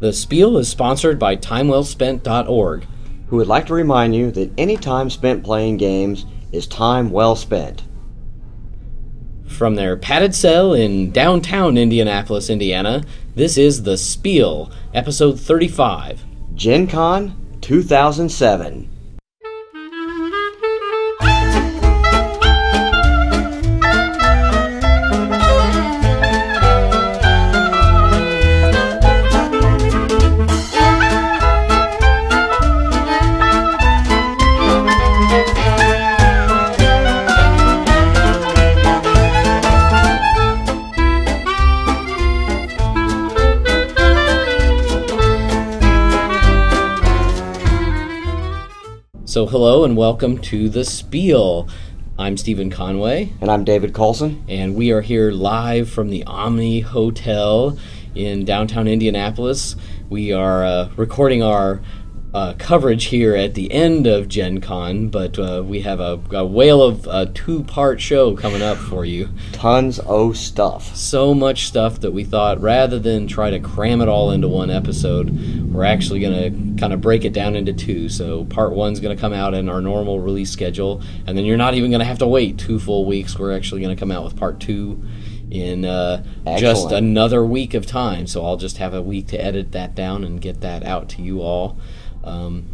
The Spiel is sponsored by TimeWellSpent.org. who would like to remind you that any time spent playing games is time well spent. From their padded cell in downtown Indianapolis, Indiana, this is The Spiel, episode 35. Gen Con 2007. So, hello and welcome to The Spiel. I'm Stephen Conway, And I'm David Colson. and we are here live from the Omni Hotel in downtown Indianapolis. We are uh, recording our uh, coverage here at the end of Gen Con, but uh, we have a, a whale of a two part show coming up for you. Tons of stuff. so much stuff that we thought rather than try to cram it all into one episode, we're actually going to kind of break it down into two. So part one's going to come out in our normal release schedule, and then you're not even going to have to wait two full weeks. We're actually going to come out with part two in uh, just another week of time. So I'll just have a week to edit that down and get that out to you all. Um,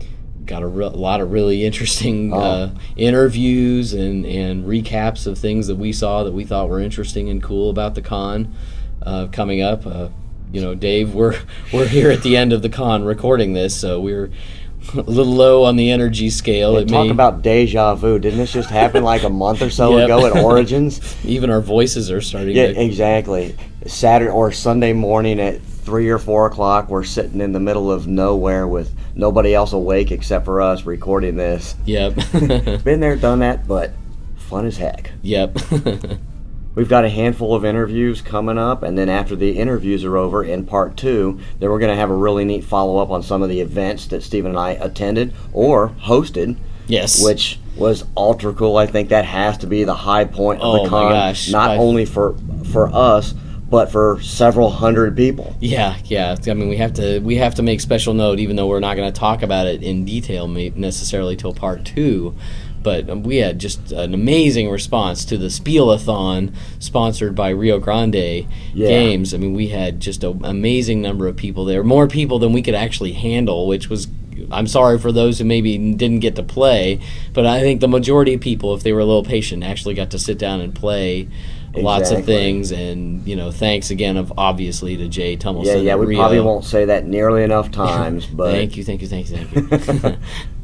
got a re- lot of really interesting uh, interviews and, and recaps of things that we saw that we thought were interesting and cool about the con uh, coming up. Uh, you know, Dave, we're we're here at the end of the con recording this, so we're a little low on the energy scale. it Talk may, about deja vu. Didn't this just happen like a month or so Yep. ago at Origins? even our voices are starting Yeah, to exactly. Saturday or Sunday morning at three or four o'clock, we're sitting in the middle of nowhere with nobody else awake except for us recording this. Yep. Been there, done that, but fun as heck. yep. We've got a handful of interviews coming up, and then after the interviews are over in part two, then we're going to have a really neat follow up on some of the events that Stephen and I attended or hosted, yes. which was ultra cool. I think that has to be the high point of Oh the my con, gosh, not I- only for for us, but for several hundred people. Yeah, yeah. I mean, we have to we have to make special note, even though we're not going to talk about it in detail necessarily till part two. But we had just an amazing response to the Spielathon sponsored by Rio Grande Yeah. Games. I mean, we had just an amazing number of people there, more people than we could actually handle, which was. I'm sorry for those who maybe didn't get to play, but I think the majority of people, if they were a little patient, actually got to sit down and play lots of things. And you know, thanks again of obviously to Jay Tummelson. Yeah, yeah, we Rio. probably won't say that nearly enough times, but thank you, thank you, thank you, thank you.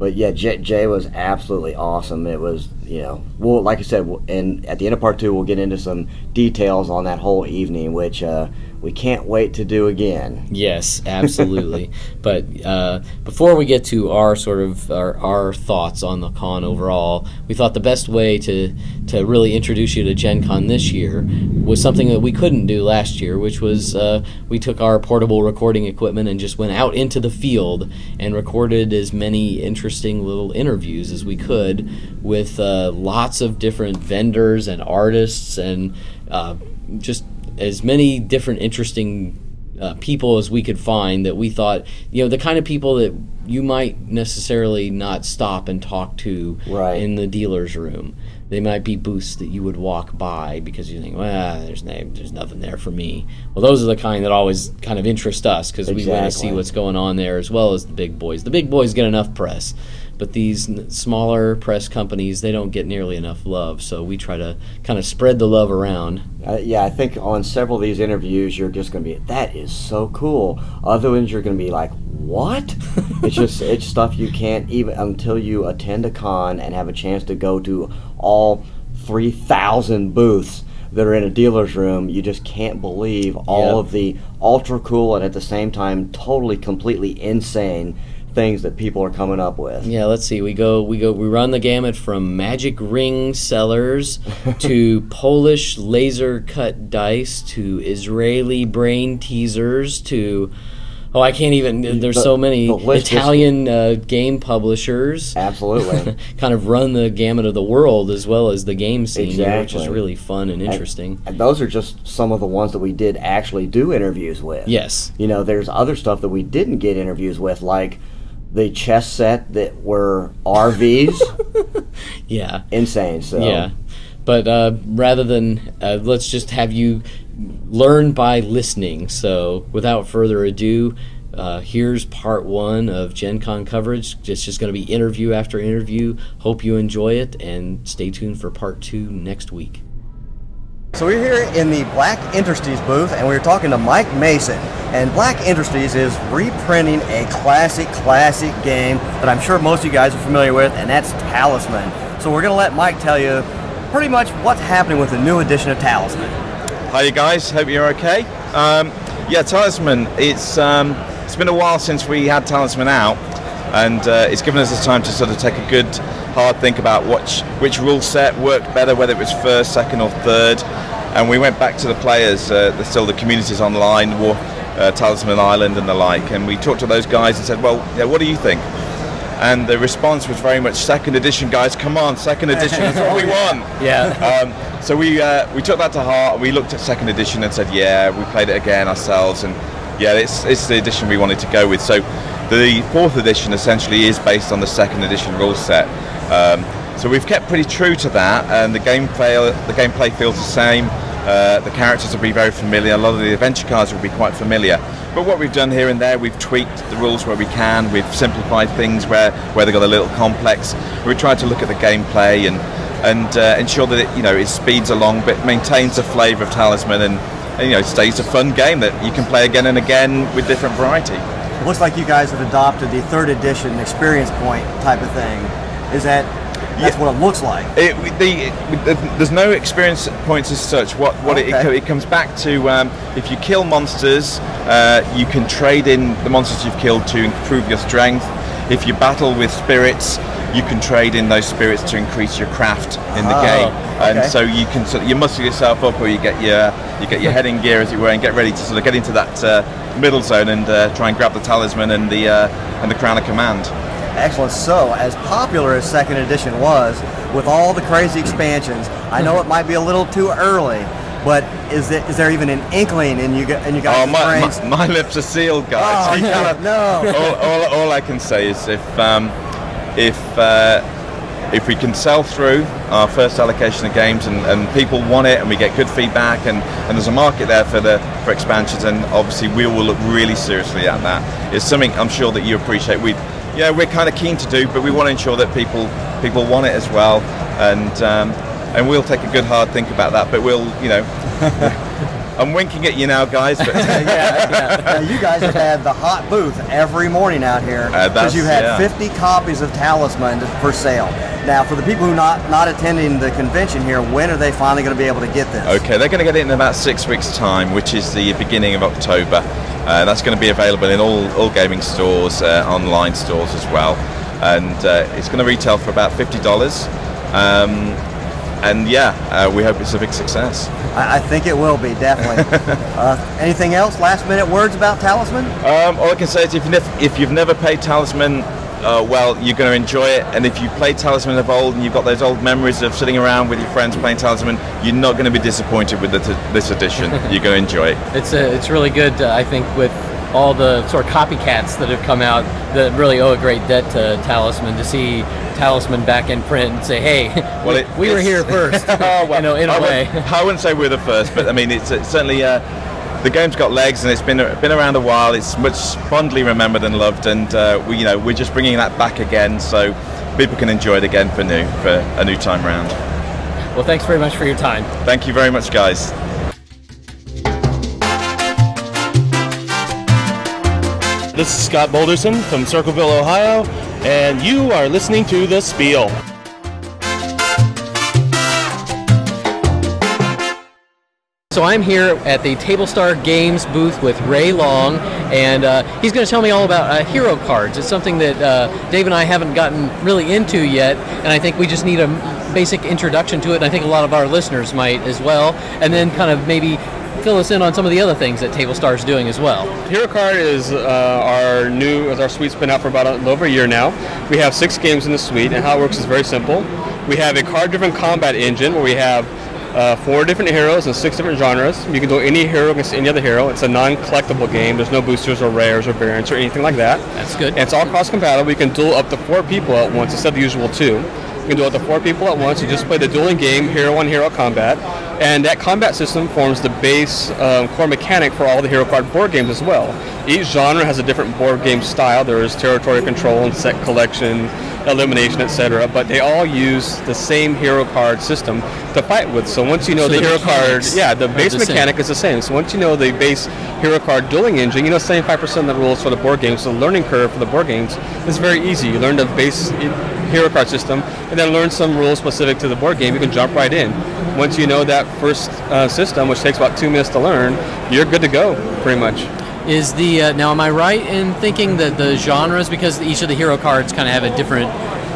But yeah, Jay, Jay was absolutely awesome. It was, you know, well, like I said, we'll- and at the end of part two, we'll get into some details on that whole evening, which uh, we can't wait to do again. yes, absolutely. but uh, before we get to our sort of our, our thoughts on the con overall, we thought the best way to to really introduce you to Gen Con this year was something that we couldn't do last year, which was uh, we took our portable recording equipment and just went out into the field and recorded as many interesting little interviews as we could with uh, lots of different vendors and artists and uh, just as many different interesting uh, people as we could find that we thought, you know, the kind of people that you might necessarily not stop and talk to Right. in the dealer's room. They might be booths that you would walk by because you think, well, there's no, there's nothing there for me. Well, those are the kind that always kind of interest us because we want to see what's going on there as well as the big boys. The big boys get enough press, but these n- smaller press companies they don't get nearly enough love. So we try to kind of spread the love around. Uh, yeah, I think on several of these interviews, you're just going to be, that is so cool. Other ones, you're going to be like, what? it's just, it's stuff you can't even, until you attend a con and have a chance to go to all 3,000 booths that are in a dealer's room, you just can't believe all Yep. of the ultra cool and at the same time totally, completely insane things that people are coming up with. Yeah, let's see. We go, we go, we run the gamut from magic ring sellers to Polish laser cut dice to Israeli brain teasers to Oh, I can't even. There's The- so many the list is- Italian uh, game publishers. Absolutely. kind of run the gamut of the world as well as the game scene, here, which is really fun and interesting. And those are just some of the ones that we did actually do interviews with. yes. You know, there's other stuff that we didn't get interviews with, like the chess set that were RVs. Yeah. Insane. So Yeah. But uh, rather than uh, let's just have you learn by listening. So without further ado, uh, here's part one of Gen Con coverage. It's just going to be interview after interview. Hope you enjoy it and stay tuned for part two next week. So we're here in the Black Industries booth, and we're talking to Mike Mason. And Black Industries is reprinting a classic, classic game that I'm sure most of you guys are familiar with, and that's Talisman. So we're going to let Mike tell you pretty much what's happening with the new edition of Talisman. Hi, you guys. Hope you're okay. Um, yeah, Talisman. It's um, it's been a while since we had Talisman out, and uh, it's given us the time to sort of take a good, hard think about which which rule set worked better, whether it was first, second, or third. And we went back to the players, uh, the, still the communities online, War, uh, Talisman Island, and the like, and we talked to those guys and said, "Well, yeah, what do you think?" And the response was very much second edition, guys. Come on, second edition. That's what we want. Yeah. Um, so we uh, we took that to heart. We looked at second edition and said, yeah, we played it again ourselves, and yeah, it's it's the edition we wanted to go with. So the fourth edition essentially is based on the second edition rule set. Um, so we've kept pretty true to that, and the gameplay the gameplay feels the same. Uh, the characters will be very familiar. A lot of the adventure cards will be quite familiar. But what we've done here and there, we've tweaked the rules where we can. We've simplified things where, where they got a little complex. We've tried to look at the gameplay and and uh, ensure that it you know it speeds along, but maintains the flavour of Talisman and, and you know stays a fun game that you can play again and again with different variety. It looks like you guys have adopted the third edition experience point type of thing. Is that that's Yeah. what it looks like? It, the, it, there's no experience points as such. What what it, it, comes back to um, if you kill monsters, uh, you can trade in the monsters you've killed to improve your strength. If you battle with spirits, you can trade in those spirits to increase your craft in the Oh, game. okay. And so you can sort of, you muscle yourself up, or you get your you get your head in gear as it were, and get ready to sort of get into that uh, middle zone and uh, try and grab the talisman and the uh, and the crown of command. Excellent. So, as popular as second edition was, with all the crazy expansions, I know it might be a little too early, but is it is there even an inkling in you in you guys' Oh, my, my, my lips are sealed, guys. Oh, You no, no. All, all, all I can say is if um, if uh, if we can sell through our first allocation of games and, and people want it and we get good feedback and, and there's a market there for the for expansions and obviously we will look really seriously at that. It's something I'm sure that you appreciate. We yeah we're kind of keen to do, but we want to ensure that people people want it as well and um, and we'll take a good hard think about that. But we'll you know. I'm winking at you now, guys. But Now, you guys have had the hot booth every morning out here Uh, because that's- you've had yeah. 50 copies of Talisman for sale. Now, for the people who not not attending the convention here, when are they finally going to be able to get this? Okay, they're going to get it in about six weeks' time, which is the beginning of October. Uh, that's going to be available in all, all gaming stores, uh, online stores as well. And uh, it's going to retail for about $50. Um, and yeah, uh, we hope it's a big success. I, I think it will be definitely. uh, anything else? Last minute words about Talisman? Um, all I can say is if, you nev- if you've never played Talisman, uh, well, you're going to enjoy it. And if you played Talisman of old and you've got those old memories of sitting around with your friends playing Talisman, you're not going to be disappointed with the t- this edition. you're going to enjoy it. It's a, it's really good, uh, I think, with all the sort of copycats that have come out that really owe a great debt to Talisman to see Talisman back in print and say, hey, Well, we, it- we were here first. oh, well, you know, in I a wouldn't- way. I wouldn't say we're the first, but I mean, it's, it's certainly uh, the game's got legs and it's been been around a while. It's much fondly remembered and loved, and uh, we you know we're just bringing that back again so people can enjoy it again for new for a new time round. Well, thanks very much for your time. Thank you very much, guys. This is Scott Boulderson from Circleville, Ohio, and you are listening to The Spiel. So I'm here at the Table Star Games booth with Ray Long, and uh, he's going to tell me all about uh, hero cards. It's something that uh, Dave and I haven't gotten really into yet, and I think we just need a basic introduction to it. And I think a lot of our listeners might as well, and then kind of maybe fill us in on some of the other things that Table Star is doing as well. Hero Card is uh, our new, as our suite's been out for about a little over a year now. We have six games in the suite, and how it works is very simple. We have a card-driven combat engine where we have uh, four different heroes and six different genres. You can do any hero against any other hero. It's a non-collectible game. There's no boosters or rares or variants or anything like that. That's good. And it's all cross-compatible. We can duel up to four people at once instead of the usual two. You can duel up to four people at once. You just play the dueling game, hero on hero combat, and that combat system forms the base um, core mechanic for all the hero card board games as well. Each genre has a different board game style. There is territory control and set collection, elimination, etc. But they all use the same hero card system to fight with. So once you know So the, the hero card, yeah, the base the same. mechanic is the same. So once you know the base hero card dueling engine, you know 75% of the rules for the board games. So the learning curve for the board games is very easy. You learn the base hero card system and then learn some rules specific to the board game. You can jump right in. Once you know that first uh, system, which takes about two minutes to learn, you're good to go, pretty much. Is the uh, now am I right in thinking that the genres because each of the hero cards kind of have a different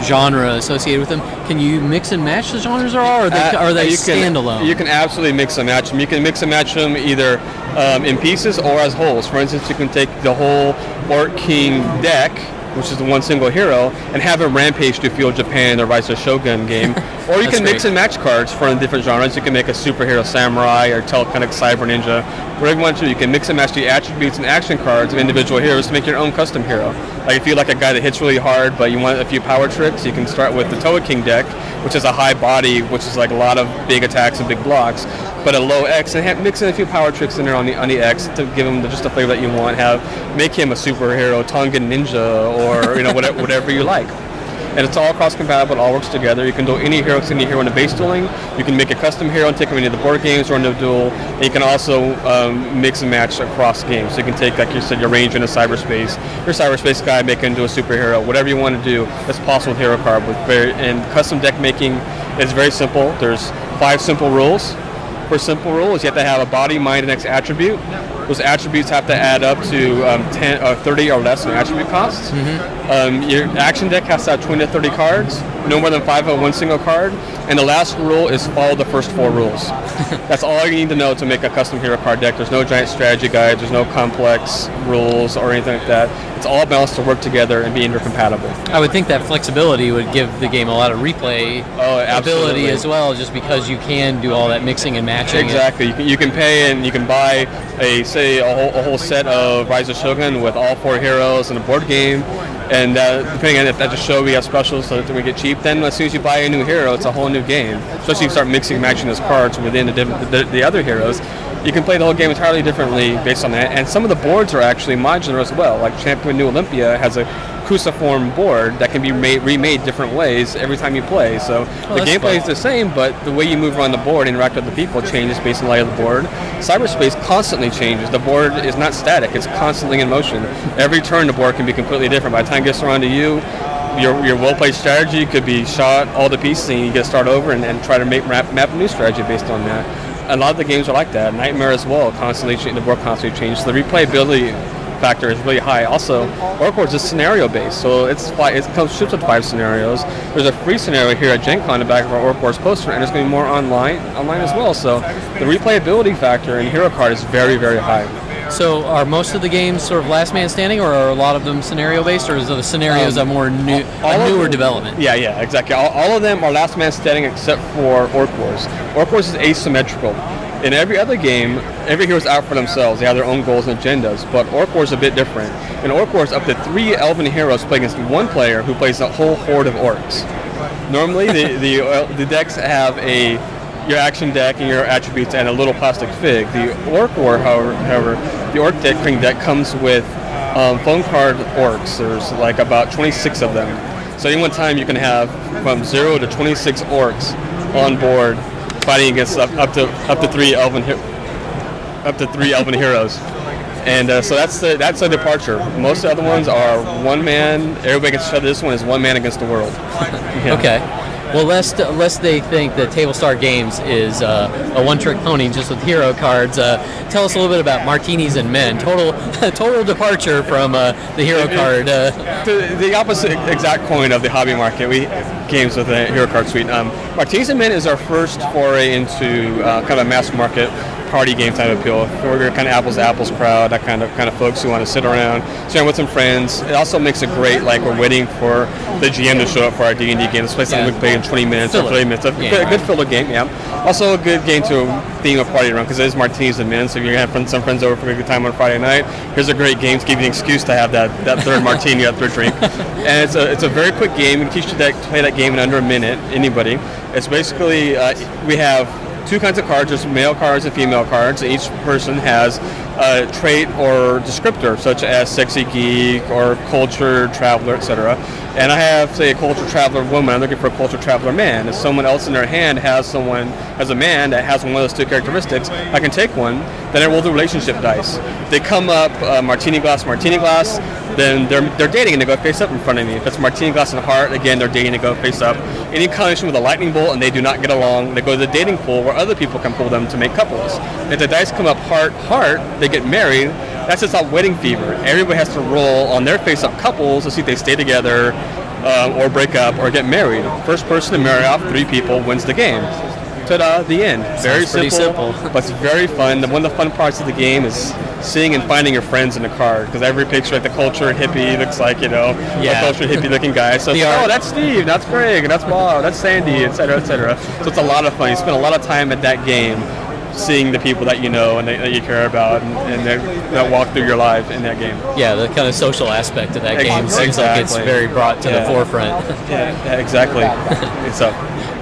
genre associated with them? Can you mix and match the genres, or are they Uh, are they you can- standalone? You can absolutely mix and match them. You can mix and match them either um, in pieces or as wholes. For instance, you can take the whole Orc King deck, which is the one single hero, and have him rampage to Field Japan or Rise of Shogun game. or you can mix and match cards from different genres. You can make a superhero samurai or telekinetic cyber ninja. Whatever you want to, you can mix and match the attributes and action cards of individual heroes to make your own custom hero. Like if you like a guy that hits really hard, but you want a few power tricks, you can start with the Toa King deck, which is a high body, which is like a lot of big attacks and big blocks, but a low X, and mix in a few power tricks in there on the on the X to give him the, just the flavor that you want. Have make him a superhero, Tongan ninja, or you know whatever whatever you like. And it's all cross-compatible. It all works together. You can do any hero, any hero in the base dueling. You can make a custom hero and take them into the board games or into duel. And you can also um, mix and match across games. So you can take, like you said, your ranger into cyberspace, your cyberspace guy, make it into a superhero. Whatever you want to do, it's possible with Hero Card. With very and custom deck making is very simple. There's five simple rules. For simple rules, you have to have a body, mind, and X attribute. Those attributes have to add up to um, 10, uh, 30 or less in attribute costs. Um, your action deck has to have 20 to 30 cards, no more than five of one single card. And the last rule is follow the first four rules. That's all you need to know to make a custom hero card deck. There's no giant strategy guide, there's no complex rules or anything like that. It's all balanced to work together and be intercompatible. I would think that flexibility would give the game a lot of replay Oh, ability as well, just because you can do all that mixing and matching. Exactly. You can, you can pay and you can buy a say a whole, a whole set of Rise of Shogun with all four heroes and a board game. And uh, depending on if at the show we have specials so that we get cheap, then as soon as you buy a new hero, it's a whole new game. Especially if you start mixing and matching those cards within the, the, the other heroes. You can play the whole game entirely differently based on that. And some of the boards are actually modular as well. Like Champion New Olympia has a cruciform board that can be made, remade different ways every time you play. So the Oh, gameplay is the same, but the way you move around the board, and interact with the people, changes based on the light of the board. Cyberspace constantly changes. The board is not static; it's constantly in motion. Every turn, the board can be completely different. By the time gets around to you, your, your well-played strategy could be shot all to pieces, and you get start over and, and try to make map, map a new strategy based on that. A lot of the games are like that. Nightmare as well, constantly the board constantly changes. So the replayability factor is really high. Also, Wars is scenario based, so it's it comes ships with five scenarios. There's a free scenario here at Gen Con in the back of our Wars poster, and there's going to be more online online as well. So the replayability factor in Hero Card is very very high. So, are most of the games sort of last man standing, or are a lot of them scenario based, or is the scenarios Um, a more new, all a newer them- development? Yeah, yeah, exactly. All, all of them are last man standing except for Orc Wars. Orc Wars is asymmetrical. In every other game, every hero's out for themselves. They have their own goals and agendas. But Orc Wars is a bit different. In Orc Wars, up to three Elven heroes play against one player who plays a whole horde of orcs. Normally, the the, uh, the decks have a your action deck and your attributes and a little plastic fig. The Orc War, however, however the Orc deck King deck comes with um, phone card orcs. There's like about 26 of them. So any one time you can have from zero to 26 orcs on board fighting against up, up to up to three elven up to three elven heroes. And uh, so that's the, that's a departure. Most of the other ones are one man. Everybody gets shut. This one is one man against the world. Yeah. Okay. Well, lest lest they think that Table Star Games is uh, a one-trick pony just with hero cards, uh, tell us a little bit about Martinis and Men. Total total departure from uh, the hero card. Uh, the, the opposite exact coin of the hobby market. We games with the Hero Card Suite. Um, Martinis and Men is our first foray into uh, kind of a mass market party game type appeal. We're kind of apples to apples crowd, that kind of kind of folks who want to sit around, share with some friends. It also makes it great, like we're waiting for the GM to show up for our D and D game. Let's play something Yeah. we play in 20 minutes or Filler 30 minutes. A game, good, a good filler game, yeah. Also a good game to theme a party around because it is martinis and men. So if you're gonna have some friends over for a good time on Friday night, here's a great game to give you an excuse to have that, that third martini, that third drink. And it's a it's a very quick game. We can teach you that play that game in under a minute. Anybody. It's basically uh, we have two kinds of cards. There's male cards and female cards. Each person has a trait or descriptor, such as sexy geek or culture traveler, etc. And I have, say, a culture traveler woman. I'm looking for a culture traveler man. If someone else in their hand has someone as a man that has one of those two characteristics, I can take one. Then I roll the relationship dice. If they come up uh, martini glass, martini glass, then they're, they're dating and they go face up in front of me. If it's martini glass and heart, again, they're dating and they go face up. Any combination with a lightning bolt and they do not get along, they go to the dating pool where other people can pull them to make couples. If the dice come up heart, heart, they get married. That's just not wedding fever. Everybody has to roll on their face up couples to see if they stay together uh, or break up or get married. First person to marry off three people wins the game. Ta-da, the end. Very simple, simple. but it's very fun. One of the fun parts of the game is seeing and finding your friends in the car because every picture, like the culture hippie, looks like you know Yeah. a culture hippie looking guy. So like, oh, that's Steve, that's Greg, that's Bob, that's Sandy, etc., etc. So it's a lot of fun. You spend a lot of time at that game, seeing the people that you know and that, you care about, and, and that, walk through your life in that game. Yeah, the kind of social aspect of that game seems like it's very brought to Yeah. the forefront. Yeah, exactly. so.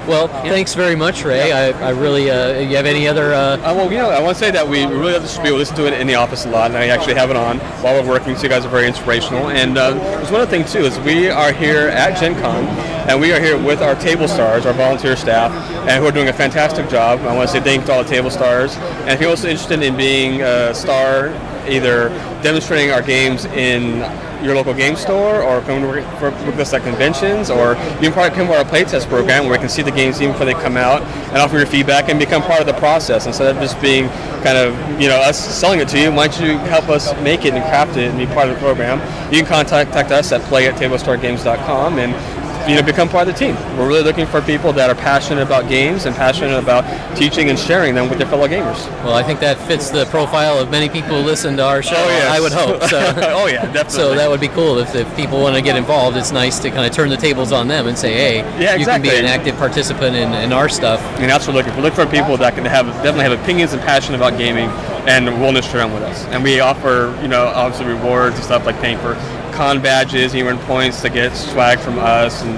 Well, thanks very much, Ray. I, I really, uh, you have any other? Uh, Uh, well, you know, I want to say that we really love the spiel. We listen to it in the office a lot, and I actually have it on while we're working. So you guys are very inspirational. And uh, there's one other thing too is we are here at Gen Con, and we are here with our table stars, our volunteer staff, and who are doing a fantastic job. I want to say thank you to all the table stars. And if you're also interested in being a star, either demonstrating our games in your local game store or come work with us at conventions or you can probably come to our playtest program where we can see the games even before they come out and offer your feedback and become part of the process. Instead of just being kind of you know us selling it to you why don't you help us make it and craft it and be part of the program? You can contact us at play at and you know become part of the team we're really looking for people that are passionate about games and passionate about teaching and sharing them with their fellow gamers well, I think that fits the profile of many people who listen to our show. Oh, yes. I would hope. So. oh yeah definitely So that would be cool if, if people want to get involved. It's nice to kind of turn the tables on them and say, "Hey, Yeah, exactly. you can be an active participant in, in our stuff." And that's what we're looking for. Look for people that can have definitely have opinions and passion about gaming and willingness to run with us. And we offer, you know, obviously rewards and stuff like paying for con badges, you earn points to get swag from us, and,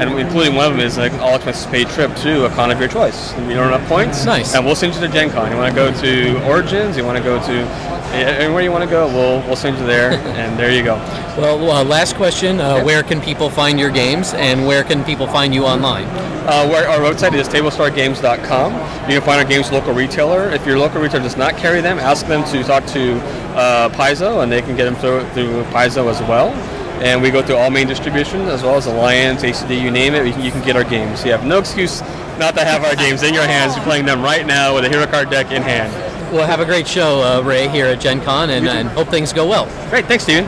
and including one of them is like an all expenses paid trip to a con of your choice. And you earn enough points, Nice. and we'll send you to Gen Con. You want to go to Origins, you want to go to anywhere you want to go, we'll we'll send you there, and there you go. Well, uh, last question: uh, Where can people find your games, and where can people find you online? Uh, where our website is tablestargames.com. You can find our games local retailer. If your local retailer does not carry them, ask them to talk to uh, Paizo, and they can get them through, through Paizo as well. And we go through all main distribution, as well as Alliance, ACD, you name it. You can, you can get our games. You have no excuse not to have our games in your hands. You're playing them right now with a Hero Card deck in hand. Well, have a great show, uh, Ray, here at Gen Con, and, and hope things go well. Great, thanks, Steven.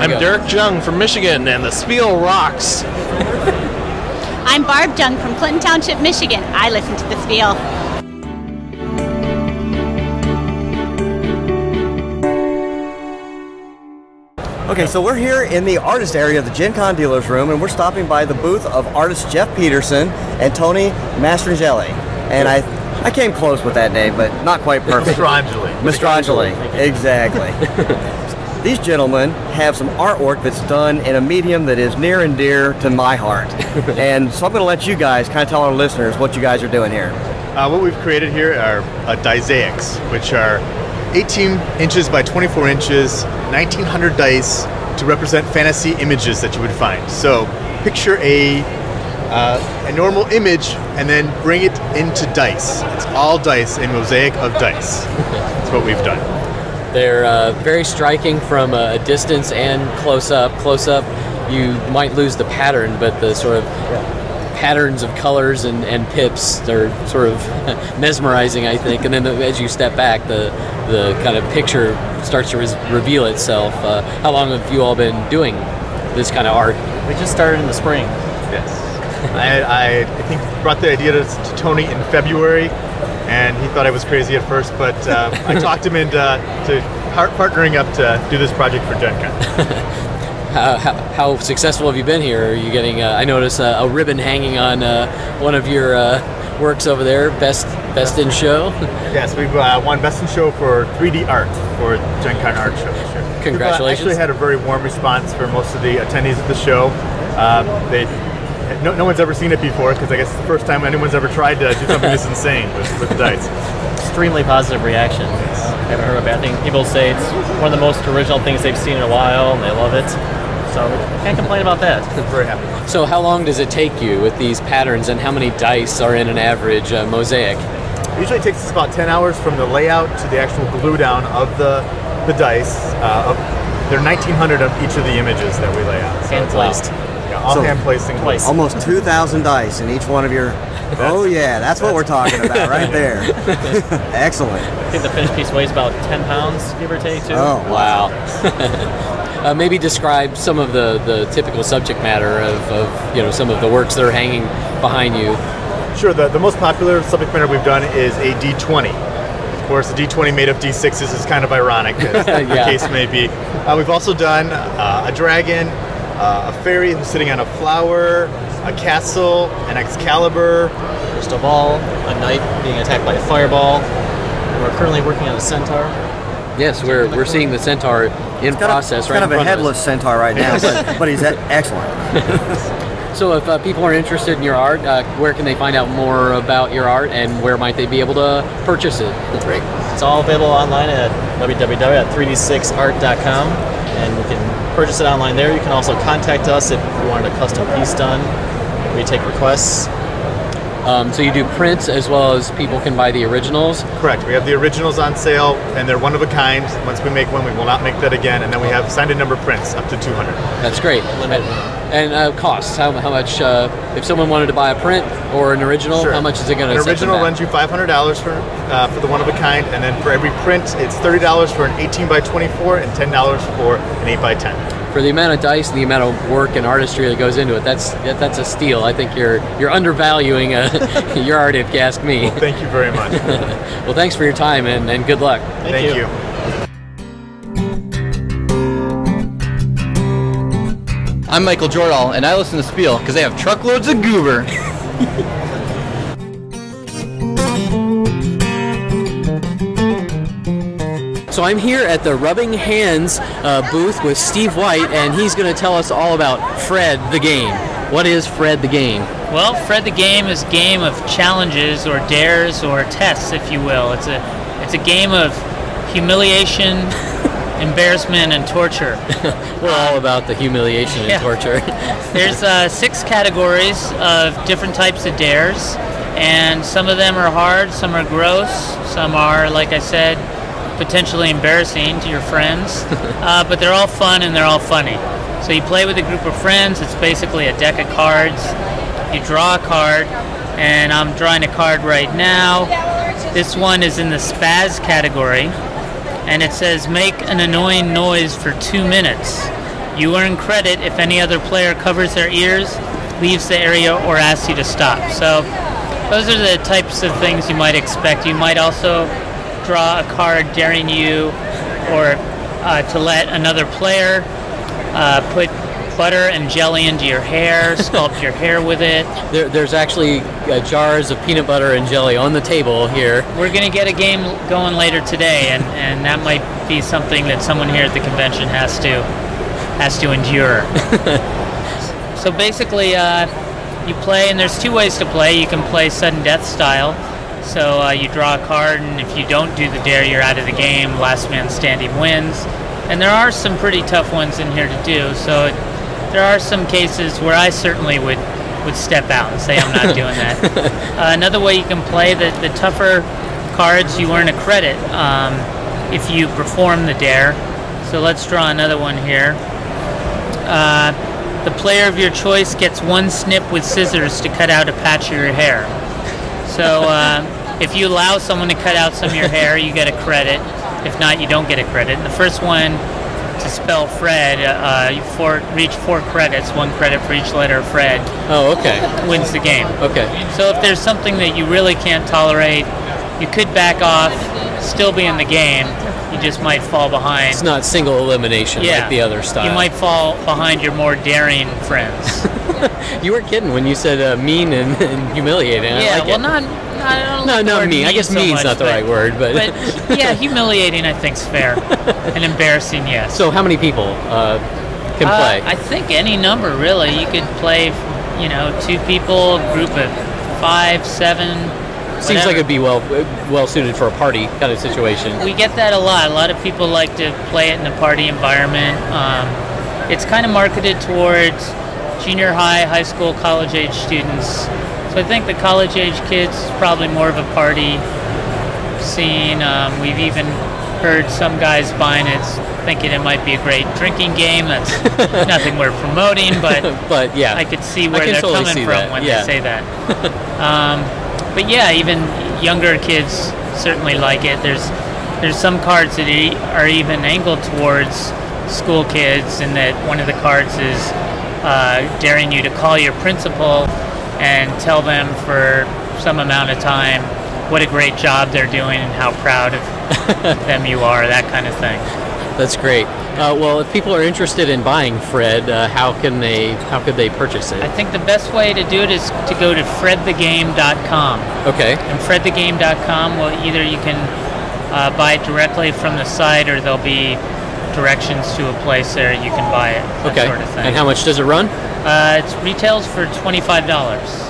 I'm go. Dirk Jung from Michigan, and the Spiel rocks. I'm Barb Jung from Clinton Township, Michigan. I listen to the Spiel. Okay, so we're here in the artist area of the Gen Con dealers room, and we're stopping by the booth of artist Jeff Peterson and Tony Mastrangeli. And I, I came close with that name, but not quite perfect. Strangely. Mr. Angeli, exactly. These gentlemen have some artwork that's done in a medium that is near and dear to my heart. and so I'm going to let you guys kind of tell our listeners what you guys are doing here. Uh, what we've created here are uh, Dizaics, which are 18 inches by 24 inches, 1900 dice to represent fantasy images that you would find. So picture a uh, a normal image and then bring it into dice. It's all dice, a mosaic of dice. That's what we've done. They're uh, very striking from a distance and close up. Close up, you might lose the pattern, but the sort of patterns of colors and, and pips are sort of mesmerizing, I think. And then the, as you step back, the the kind of picture starts to res- reveal itself. Uh, how long have you all been doing this kind of art? We just started in the spring. Yes. I, I, I think brought the idea to, to Tony in February, and he thought I was crazy at first, but uh, I talked him into to partnering up to do this project for Gen Con. How, how, how successful have you been here? Are you getting? Uh, I notice uh, a ribbon hanging on uh, one of your uh, works over there. Best best in show. Yes, we've uh, won Best in Show for 3D art for Gen Con Art Show this year. Congratulations. We've uh, actually had a very warm response for most of the attendees at the show. Um, they, no, no one's ever seen it before because I guess it's the first time anyone's ever tried to do something this insane with, with the dice. Extremely positive reaction. I haven't heard a bad thing. People say it's one of the most original things they've seen in a while, and they love it. So can't complain about that. Very happy. So how long does it take you with these patterns, and how many dice are in an average uh, mosaic? Usually it takes us about 10 hours from the layout to the actual glue down of the, the dice. Uh, of, there are 1,900 of each of the images that we lay out. So Hand placed. Yeah, all So- hand placed and Twice. Almost 2,000 dice in each one of your. Oh, yeah, that's what we're talking about right there. Excellent. I think the finished piece weighs about 10 pounds, give or take, too. Oh, Wow. Uh, maybe describe some of the, the typical subject matter of, of you know some of the works that are hanging behind you. Sure, the, the most popular subject matter we've done is a D20. Of course, a D20 made of D6s is kind of ironic, as the case may be. Uh, we've also done uh, a dragon, uh, a fairy who's sitting on a flower, a castle, an Excalibur. first of all, a knight being attacked by a fireball. We're currently working on a centaur. Yes, we're, we're seeing the centaur in Kind of- process right kind of in a front headless centaur right now, but, but he's excellent. So if uh, people are interested in your art, uh, where can they find out more about your art, and where might they be able to purchase it? Great. It's all available online at www.3d6art.com, and you can purchase it online there. You can also contact us if you wanted a custom piece done. We take requests. Um, so you do prints as well as people can buy the originals. Correct. We have the originals on sale, and they're one of a kind. Once we make one, we will not make that again. And then we have signed and number prints up to 200. That's great. Limited. And uh, costs? How, how much? Uh, if someone wanted to buy a print or an original, Sure. how much is it going to? Cost? An original runs you five hundred dollars for uh, for the one of a kind, and then for every print, it's thirty dollars for an eighteen by twenty four and ten dollars for an eight by ten. For the amount of dice and the amount of work and artistry that goes into it. That's that, that's a steal. I think you're you're undervaluing uh, your art if you ask me. Thank you very much. well, thanks for your time and, and good luck. Thank, you. you. I'm Michael Jordahl, and I listen to Spiel because they have truckloads of goober. So I'm here at the Rubbing Hands uh, booth with Steve White, and he's going to tell us all about Fred the game. What is Fred the game? Well, Fred the Game is a game of challenges or dares or tests, if you will. It's a it's a game of humiliation, embarrassment, and torture. We're all about the humiliation and Yeah. torture. There's uh, six categories of different types of dares, and some of them are hard, some are gross, some are, like I said, potentially embarrassing to your friends. uh, but they're all fun and they're all funny. So you play with a group of friends. It's basically a deck of cards. You draw a card, and I'm drawing a card right now. This one is in the spaz category, and it says make an annoying noise for two minutes. You earn credit if any other player covers their ears, leaves the area, or asks you to stop. So those are the types of things you might expect. You might also draw a card daring you or uh, to let another player uh, put butter and jelly into your hair, sculpt your hair with it. There, there's actually uh, jars of peanut butter and jelly on the table here. We're going to get a game going later today, and, and that might be something that someone here at the convention has to has to endure. so basically, uh, you play, and there's two ways to play. You can play sudden death style. So uh, you draw a card, and if you don't do the dare, you're out of the game. Last man standing wins. And there are some pretty tough ones in here to do. So it, there are some cases where I certainly would would step out and say I'm not doing that. uh, another way you can play the the tougher cards, you earn a credit um, if you perform the dare. So let's draw another one here. Uh, the player of your choice gets one snip with scissors to cut out a patch of your hair. So uh, if you allow someone to cut out some of your hair, you get a credit. If not, you don't get a credit. And the first one to spell Fred, uh, you for, reach four credits, one credit for each letter of Fred. Oh, okay. Wins the game. Okay. So if there's something that you really can't tolerate, you could back off, still be in the game. You just might fall behind. It's not single elimination yeah, like the other style. You might fall behind your more daring friends. You were kidding when you said uh, mean and, and humiliating. I yeah, like well, it. not. I don't No, not word mean. I guess so mean's much, not the but- right word, but- but yeah, humiliating I think's fair, and embarrassing, yes. So how many people uh, can Uh, play? I think any number really. You could play, you know, two people, group of five, seven. Seems like it'd be well well suited for a party kind of situation. We get that a lot. A lot of people like to play it in a party environment. Um, it's kind of marketed towards junior high, high school, college age students. So I think the college age kids is probably more of a party scene. Um, we've even heard some guys buying it, thinking it might be a great drinking game. That's nothing we're promoting, but but yeah, I could see where they're totally coming from that, when yeah. they say that. um, but yeah, even younger kids certainly like it. There's there's some cards that are even angled towards school kids, and that one of the cards is uh, daring you to call your principal and tell them for some amount of time what a great job they're doing and how proud of them you are, that kind of thing. That's great. Uh, well, if people are interested in buying Fred, uh, how can they how could they purchase it? I think the best way to do it is to go to fredthegame.com. Okay. And fredthegame.com, well, either you can uh, buy it directly from the site or there'll be directions to a place there you can buy it. Okay. sort of thing. And how much does it run? Uh, it retails for $25.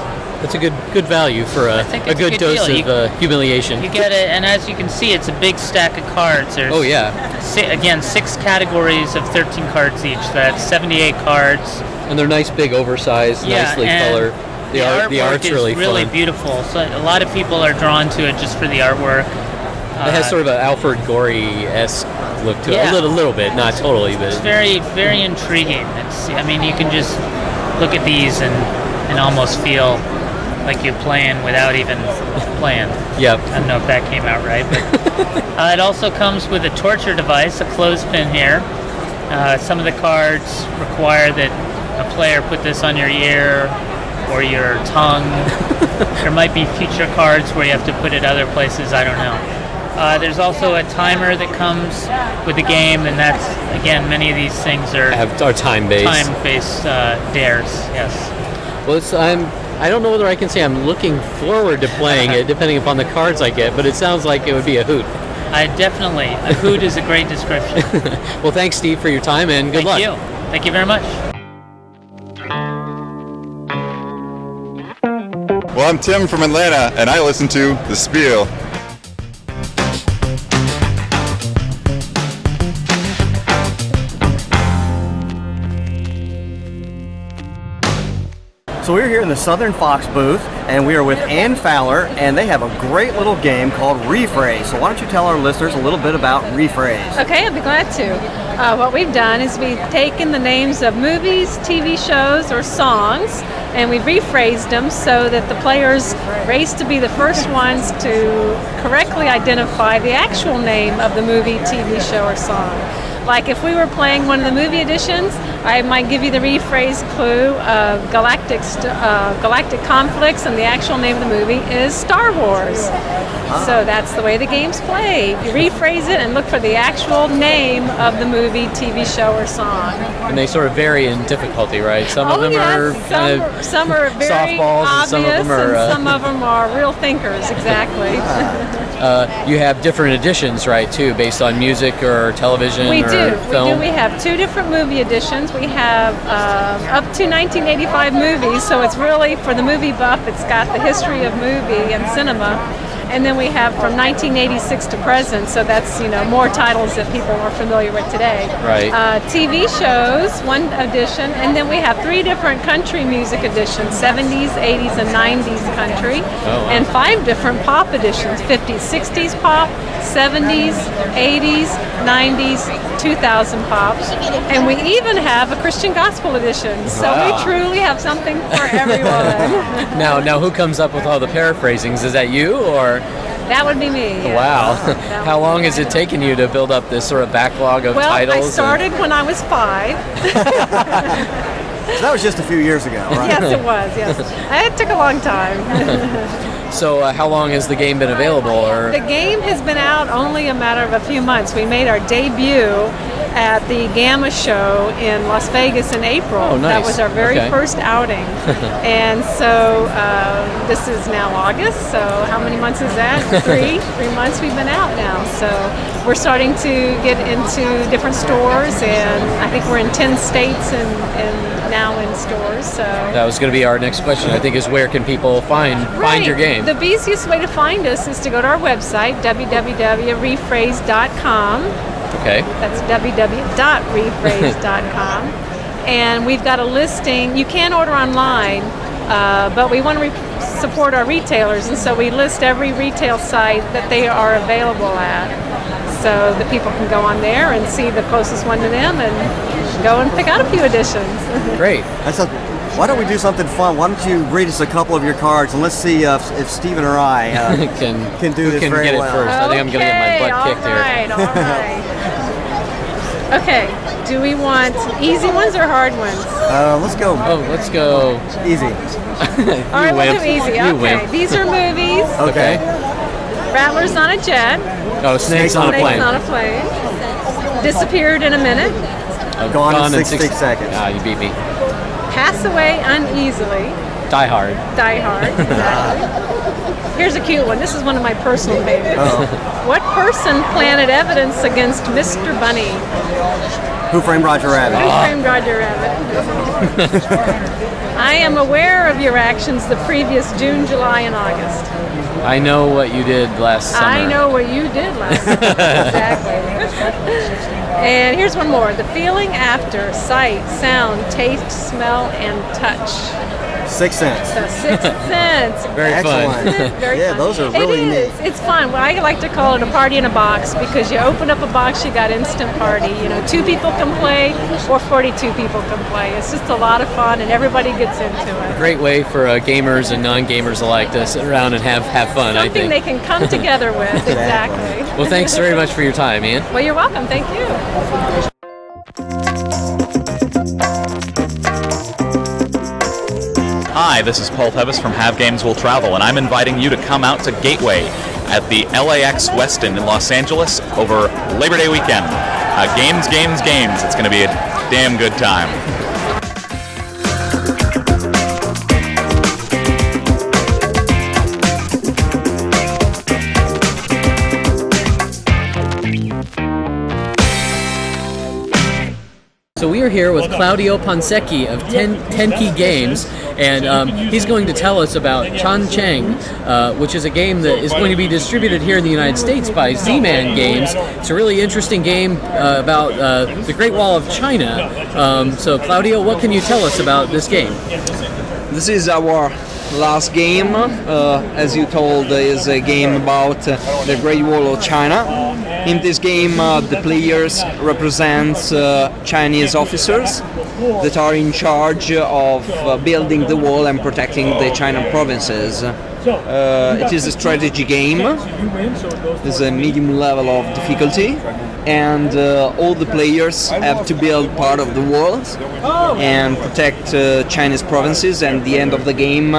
That's a good good value for a, a good, good dose deal. of You- uh, humiliation. You get it, and as you can see, it's a big stack of cards. There's Oh, yeah. Si- again, six categories of 13 cards each. That's 78 cards. and they're nice, big, oversized, Yeah, nicely colored. The, art, the art's is really, really fun. beautiful. So a lot of people are drawn to it just for the artwork. it has Uh, sort of an Alfred Gorey esque look to it. Yeah. A little, little bit, not totally, but It's very, very intriguing. It's, I mean, you can just look at these and, and almost feel like you're playing without even playing. Yep. I don't know if that came out right, but uh, it also comes with a torture device, a clothespin here. Uh, some of the cards require that a player put this on your ear or your tongue. there might be future cards where you have to put it other places. I don't know. Uh, there's also a timer that comes with the game, and that's again many of these things are have are time based. time-based uh, dares. Yes. Well, it's, I'm. I don't know whether I can say I'm looking forward to playing it, depending upon the cards I get. But it sounds like it would be a hoot. I definitely a hoot is a great description. Well, thanks, Steve, for your time and good Thank luck. you. Thank you very much. Well, I'm Tim from Atlanta, and I listen to The Spiel. So we're here in the Southern Fox booth, and we are with Ann Fowler, and they have a great little game called Rephrase. So why don't you tell our listeners a little bit about Rephrase? Okay, I'd be glad to. Uh, what we've done is we've taken the names of movies, TV shows, or songs, and we've rephrased them so that the players race to be the first ones to correctly identify the actual name of the movie, TV show, or song. Like if we were playing one of the movie editions, I might give you the rephrase clue of galactic st- uh, galactic conflicts, and the actual name of the movie is Star Wars. So that's the way the game's played. You rephrase it and look for the actual name of the movie, TV show, or song. And they sort of vary in difficulty, right? Some of oh them yes, are some, kind are- of some are very softballs, and some of them are. uh, some of them are real thinkers. Exactly. uh, you have different editions, right? Too, based on music or television We or do. film. We do. We have two different movie editions. We have um, up to 1985 movies, so it's really for the movie buff. It's got the history of movie and cinema. And then we have from 1986 to present, so that's you know more titles that people are familiar with today. Right. Uh, TV shows, one edition, and then we have three different country music editions: 70s, 80s, and 90s country, wow. and five different pop editions: 50s, 60s pop, 70s, 80s, 90s, 2000 pop, and we even have a Christian gospel edition. So Wow. we truly have something for everyone. now, now, who comes up with all the paraphrasings? Is that you or? That would be me. yes. Wow. How long has it taken you to build up this sort of backlog of Well, titles? I and- started when I was five. So that was just a few years ago, right? yes, it was. Yes, it took a long time. So, uh, how long has the game been available? Or the game has been out only a matter of a few months. We made our debut at the GAMA show in Las Vegas in April. Oh, nice. That was our very Okay. first outing. and so uh, this is now August. So how many months is that? Three. Three months we've been out now. So we're starting to get into different stores, and I think we're in ten states and, and now in stores. So that was going to be our next question. I think is where can people find find your game? the easiest way to find us is to go to our website, www.rephrase.com. Okay. That's www.rephrase.com. and we've got a listing. You can order online, uh, but we want to re- support our retailers, and so we list every retail site that they are available at. So that people can go on there and see the closest one to them and go and pick out a few editions. Great. That's a, why don't we do something fun? Why don't you read us a couple of your cards and let's see uh, if Stephen or I uh, can can do this can very get it well. first? I think I'm going to get my butt kicked all right, here. all right. Okay, do we want easy ones or hard ones? Uh, let's go. Oh, let's go easy. All right, we'll do easy. You Okay, wimp. these are movies. Okay. Rattlers on a jet. Oh, snakes on a Snakes plane. on a plane. Disappeared in a minute. Uh, Gone in 60 seconds. Ah, you beat me. Pass away uneasily. Die Hard. Die hard. Exactly. Here's a cute one. This is one of my personal favorites. Uh-oh. What person planted evidence against Mr. Bunny? Who framed Roger Rabbit? Who framed Roger Rabbit? I am aware of your actions the previous June, July, and August. I know what you did last summer. I know what you did last exactly. And here's one more. The feeling after sight, sound, taste, smell, and touch. Six cents. The sixth sense. Very fun. Very Yeah, fun. those are really it is. It's fun. Well, I like to call it a party in a box because you open up a box, you got instant party. You know, two people can play or 42 people can play. It's just a lot of fun and everybody gets into it. Great way for uh, gamers and non-gamers alike to sit around and have have fun. I Something think. they can come together with. Exactly. Well, thanks very much for your time, Ian. Well, you're welcome. Thank you. Hi, this is Paul Tevis from Have Games Will Travel, and I'm inviting you to come out to Gateway at the LAX Westin in Los Angeles over Labor Day weekend. Uh, games, games, games. It's going to be a damn good time. So we are here with Claudio Ponsecchi of Ten, Tenki Games, and um, he's going to tell us about Chang Cheng, uh, which is a game that is going to be distributed here in the United States by Z-Man Games. It's a really interesting game uh, about uh, the Great Wall of China. Um, so Claudio, what can you tell us about this game? This is our last game. Uh, as you told, is a game about uh, the Great Wall of China. In this game, uh, the players represent uh, Chinese officers that are in charge of uh, building the wall and protecting the China provinces. Uh, it is a strategy game. It's a medium level of difficulty, and uh, all the players have to build part of the wall and protect uh, Chinese provinces. And the end of the game,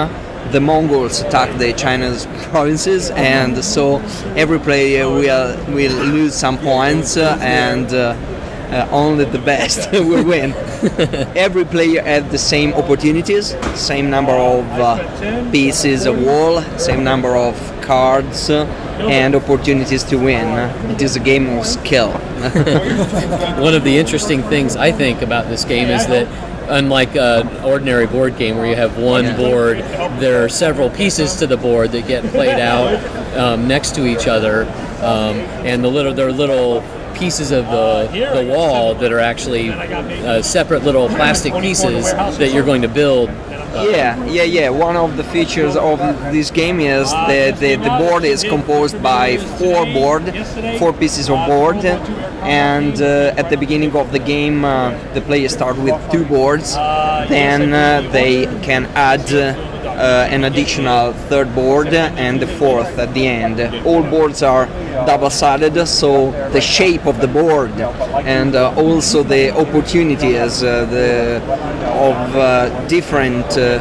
the Mongols attack the Chinese provinces, and so every player will will lose some points, uh, and uh, only the best will win. every player had the same opportunities, same number of uh, pieces of wall, same number of cards, uh, and opportunities to win. It is a game of skill. One of the interesting things I think about this game is that unlike an ordinary board game where you have one board, there are several pieces to the board that get played out um, next to each other, um, and the little there are little pieces of the, the wall that are actually uh, separate little plastic pieces that you're going to build. Yeah, yeah, yeah. One of the features of this game is that the, the board is composed by four board, four pieces of board, and uh, at the beginning of the game, uh, the players start with two boards. Then uh, they can add uh, an additional third board and the fourth at the end. All boards are double-sided, so the shape of the board and uh, also the opportunities uh, the, of uh, different uh,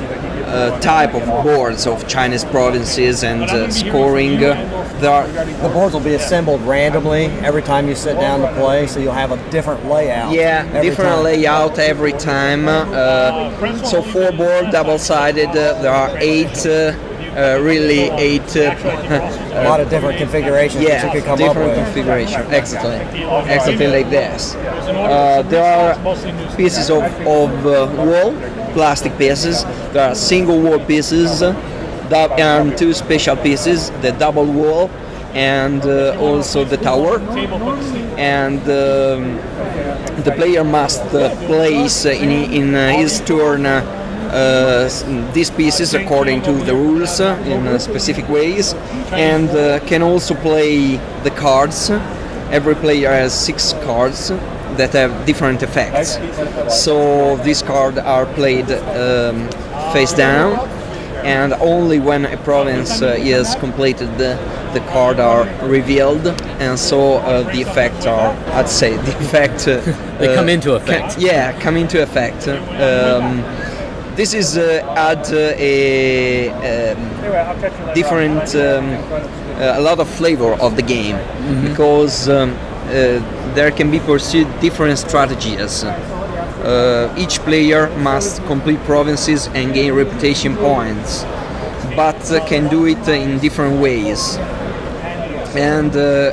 type of boards of Chinese provinces and uh, scoring. There are The boards will be assembled randomly every time you sit down to play, so you'll have a different layout. Yeah, different time. layout every time. Uh, so four board, double-sided. Uh, there are eight, uh, really eight. Uh, A lot of different configurations yeah, you could come up different configuration. Exactly, exactly like this. Uh, there are pieces of, of uh, wall, plastic pieces. There are single wall pieces, and two special pieces: the double wall and uh, also the tower. And um, the player must uh, place uh, in, in uh, his turn these pieces according to the rules uh, in uh, specific ways and uh, can also play the cards. Every player has six cards that have different effects. So these cards are played um, face down and only when a province uh, is completed the, the card are revealed and so uh, the effects are I'd say the effect uh, They come uh, into effect. can- yeah come into effect um, this is uh, add uh, a um, different um, uh, a lot of flavor of the game because um, uh, there can be pursued different strategies uh, each player must complete provinces and gain reputation points, but can do it in different ways. And uh,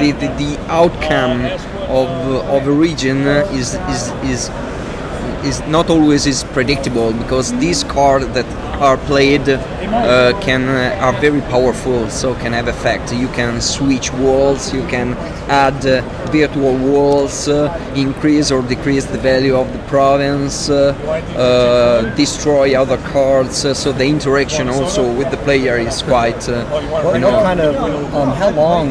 the, the, the outcome of, of a region is, is, is, is not always is predictable because these cards that are played uh, can uh, are very powerful so can have effect. You can switch walls you can add uh, virtual walls uh, increase or decrease the value of the province uh, uh, destroy other cards uh, so the interaction also with the player is quite uh, What, you know what kind of, um, how long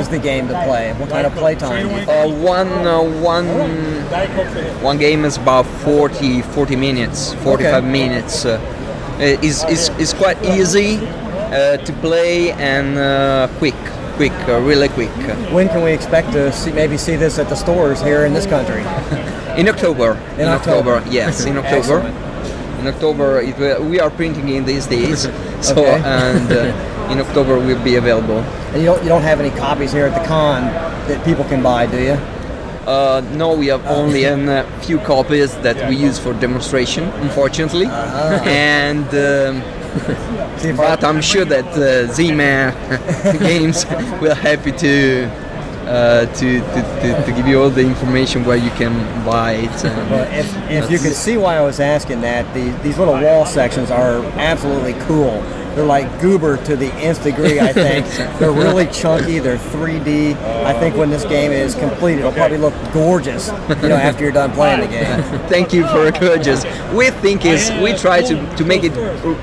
is the game to play? What kind of play time? do you think? uh, one one one game is about 40 40 minutes 45 Okay. minutes uh, is is is quite easy uh, to play and uh, quick quick uh, really quick When can we expect to see, maybe see this at the stores here in this country? in October In October. yes in October in October it we are printing in these days so Okay. and uh, in October will be available And you don't, you don't have any copies here at the con that people can buy, do you? Uh, no, we have only a few copies that we use for demonstration, unfortunately. And um, but I'm sure that uh, Z-Man Games will happy to, uh, to, to, to to give you all the information where you can buy it. and Well, if, if you could see why I was asking that, the, these little wall sections are absolutely cool. They're like goober to the nth degree, I think. they're really chunky. They're 3D. I think when this game is complete, it'll probably look gorgeous. You know, after you're done playing the game. Thank you for gorgeous. We think is we try to, to make it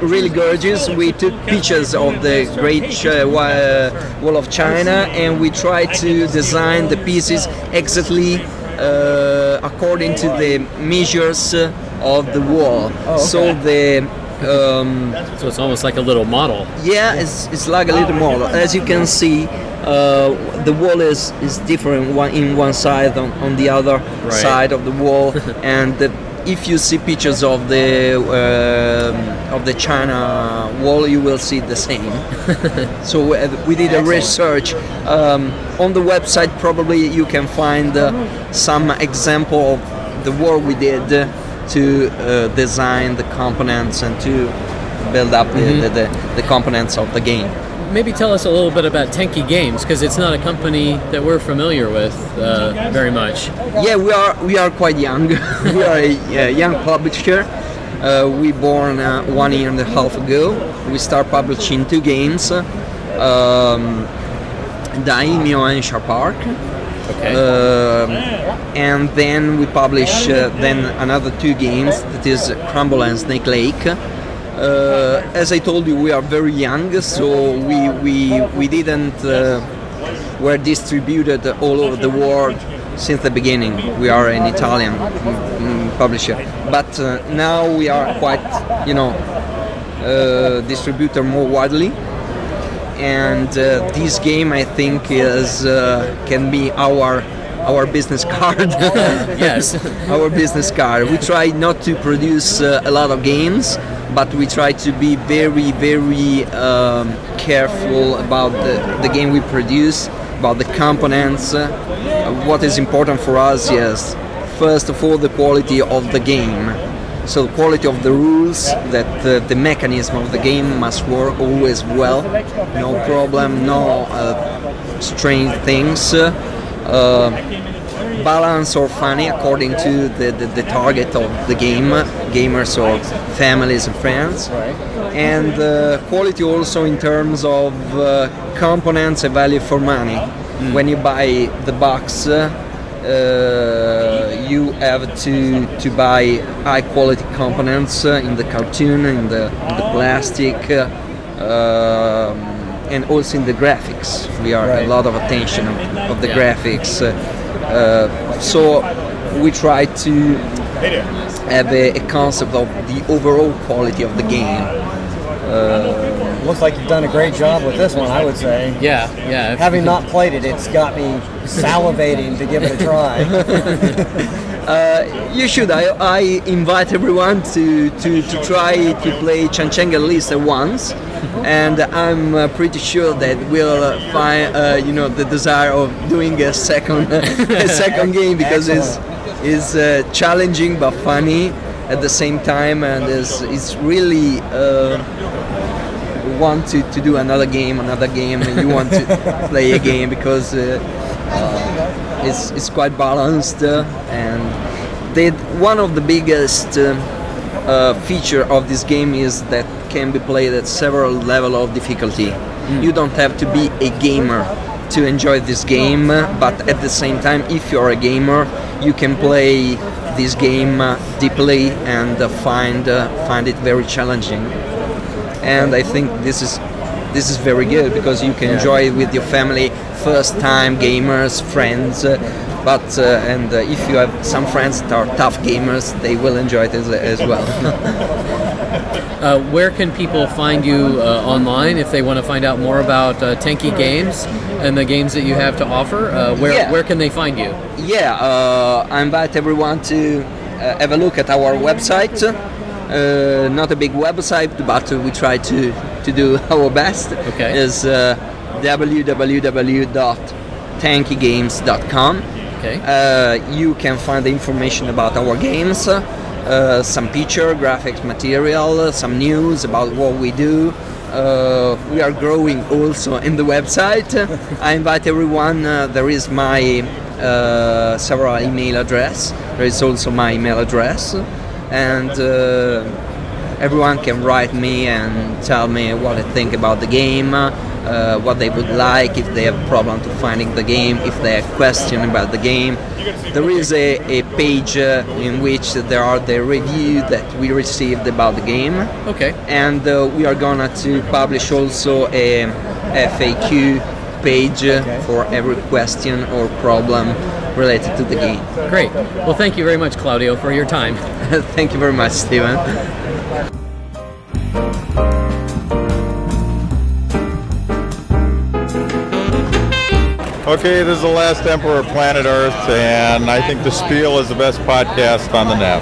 really gorgeous. We took pictures of the Great uh, uh, Wall of China and we try to design the pieces exactly uh, according to the measures uh, of the wall. Oh, okay. So the um, So it's almost like a little model. yeah, it's, it's like a little model. As you can see, uh, the wall is, is different one in one side on, on the other Right. side of the wall, and the, if you see pictures of the um, of the China wall, you will see the same. so uh, we did a Excellent. research um, on the website. Probably you can find uh, some example of the work we did to uh, design the components and to build up the, Mhm. the, the, the components of the game. Maybe tell us a little bit about Tenki Games because it's not a company that we're familiar with uh, very much. Yeah, we are we are quite young. we are a, a young publisher. Uh, we born uh, one year and a half ago. We start publishing two games, um, Daimyo and Sharpark. Okay. Um, and then we publish uh, then another two games that is Crumble and Snake Lake. Uh, as I told you, we are very young, so we we we didn't uh, were distributed all over the world since the beginning. We are an Italian mm, publisher, but uh, now we are quite, you know, uh, distributor more widely. And uh, this game, I think, is uh, can be our our business card. yes, our business card. We try not to produce uh, a lot of games, but we try to be very, very um, careful about the, the game we produce, about the components. Uh, what is important for us Yes, first of all the quality of the game. So the quality of the rules, that uh, the mechanism of the game must work always well, no problem, no uh, strange things. Uh, balance or funny according to the, the, the, target of the game, gamers or families and friends. And uh, quality also in terms of uh, components and value for money. Mm. When you buy the box, uh, you have to, to buy high quality components in the cartoon, in the, in the plastic. Um, and also in the graphics. We are right. a lot of attention of, of the graphics. Uh, so we try to have a, a, concept of the overall quality of the game. Looks like you've done a great job with this one, I would say. Yeah, yeah. Having not played it, it's got me salivating to give it a try. Uh, you should. I, I invite everyone to, to, to try to play Chang Cheng at least once, and I'm uh, pretty sure that we'll find uh, you know the desire of doing a second a second game because it's is uh, challenging but funny at the same time, and is it's really uh, want to, to do another game, another game, and you want to play a game because uh, it's, it's quite balanced uh, and they, one of the biggest uh, uh, feature of this game is that can be played at several level of difficulty. Mm. You don't have to be a gamer to enjoy this game, but at the same time, if you're a gamer, you can play this game deeply and find find it very challenging. And I think this is this is very good because you can enjoy it with your family first time gamers friends uh, but uh, and uh, if you have some friends that are tough gamers they will enjoy it as, as well. Uh, where can people find you uh, online if they want to find out more about uh, Tenki Games and the games that you have to offer? Where, yeah. where can they find you? Yeah I invite everyone to have a look at our website uh, not a big website, but we try to, to do our best. Okay. Is uh, www.tenkigames.com. Okay. Uh, you can find the information about our games, uh, some picture, graphics material, some news about what we do. Uh, we are growing also in the website. I invite everyone. Uh, there is my uh, several email address. There is also my email address and uh, everyone can write me and tell me what they think about the game, uh, what they would like, if they have problem to finding the game, if they have question about the game. There is a, a page uh, in which there are the review that we received about the game. Okay. And uh, we are gonna to publish also a FAQ page okay. for every question or problem related to the game. Great. Well, thank you very much, Claudio, for your time. thank you very much, Steven. Okay, this is the last Emperor of Planet Earth, and I think The Spiel is the best podcast on the net.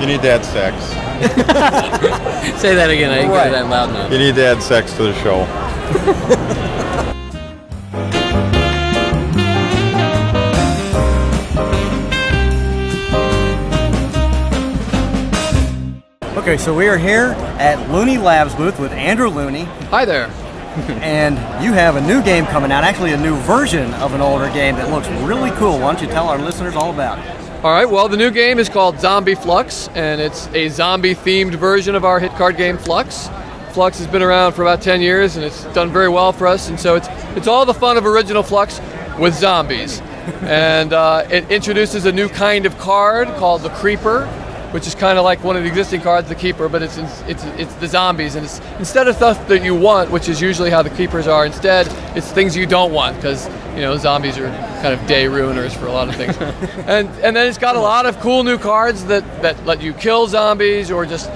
you need to add sex. Say that again. I didn't get that loud enough. You need to add sex to the show. Okay, so we are here at Looney Labs booth with Andrew Looney. Hi there. and you have a new game coming out, actually a new version of an older game that looks really cool. Why don't you tell our listeners all about it? All right, well, the new game is called Zombie Fluxx, and it's a zombie themed version of our hit card game Fluxx. Fluxx has been around for about 10 years and it's done very well for us, and so it's, it's all the fun of original Fluxx with zombies. and uh, it introduces a new kind of card called the Creeper, which is kind of like one of the existing cards, the Keeper, but it's it's it's the zombies, and it's instead of stuff that you want, which is usually how the Keepers are. Instead, it's things you don't want because you know zombies are kind of day ruiners for a lot of things. and and then it's got a lot of cool new cards that that let you kill zombies or just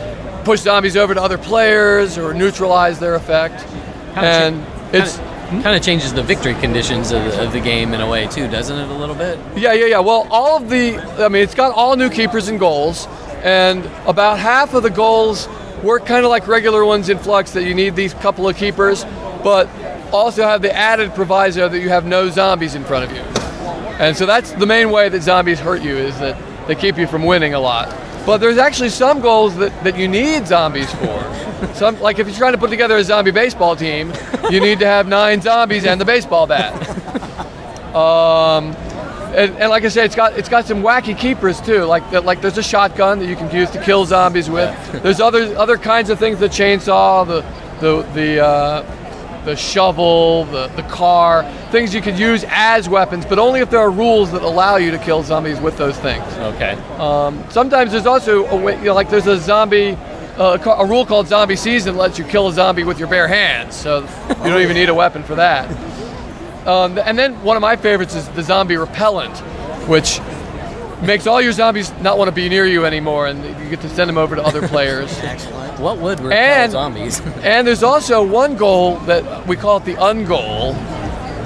push zombies over to other players or neutralize their effect. and it's hmm? kind of changes the victory conditions of, of the game in a way too, doesn't it? A little bit. Yeah, yeah, yeah. Well, all of the, I mean, it's got all new keepers and goals, and about half of the goals work kind of like regular ones in Fluxx that you need these couple of keepers, but also have the added proviso that you have no zombies in front of you. And so that's the main way that zombies hurt you is that they keep you from winning a lot. But there's actually some goals that, that you need zombies for. Some, like if you're trying to put together a zombie baseball team, you need to have nine zombies and the baseball bat. Um, and, and like I said, it's got it's got some wacky keepers too. Like that, like there's a shotgun that you can use to kill zombies with. There's other other kinds of things. The chainsaw, the the the uh, the shovel, the the car, things you could use as weapons, but only if there are rules that allow you to kill zombies with those things. Okay. Um, sometimes there's also a way, you know, like there's a zombie. Uh, a a rule called zombie season lets you kill a zombie with your bare hands, so you don't even need a weapon for that. Um, and then one of my favorites is the zombie repellent, which makes all your zombies not want to be near you anymore, and you get to send them over to other players. Excellent. What would repel And- zombies? and there's also one goal that we call it the ungoal.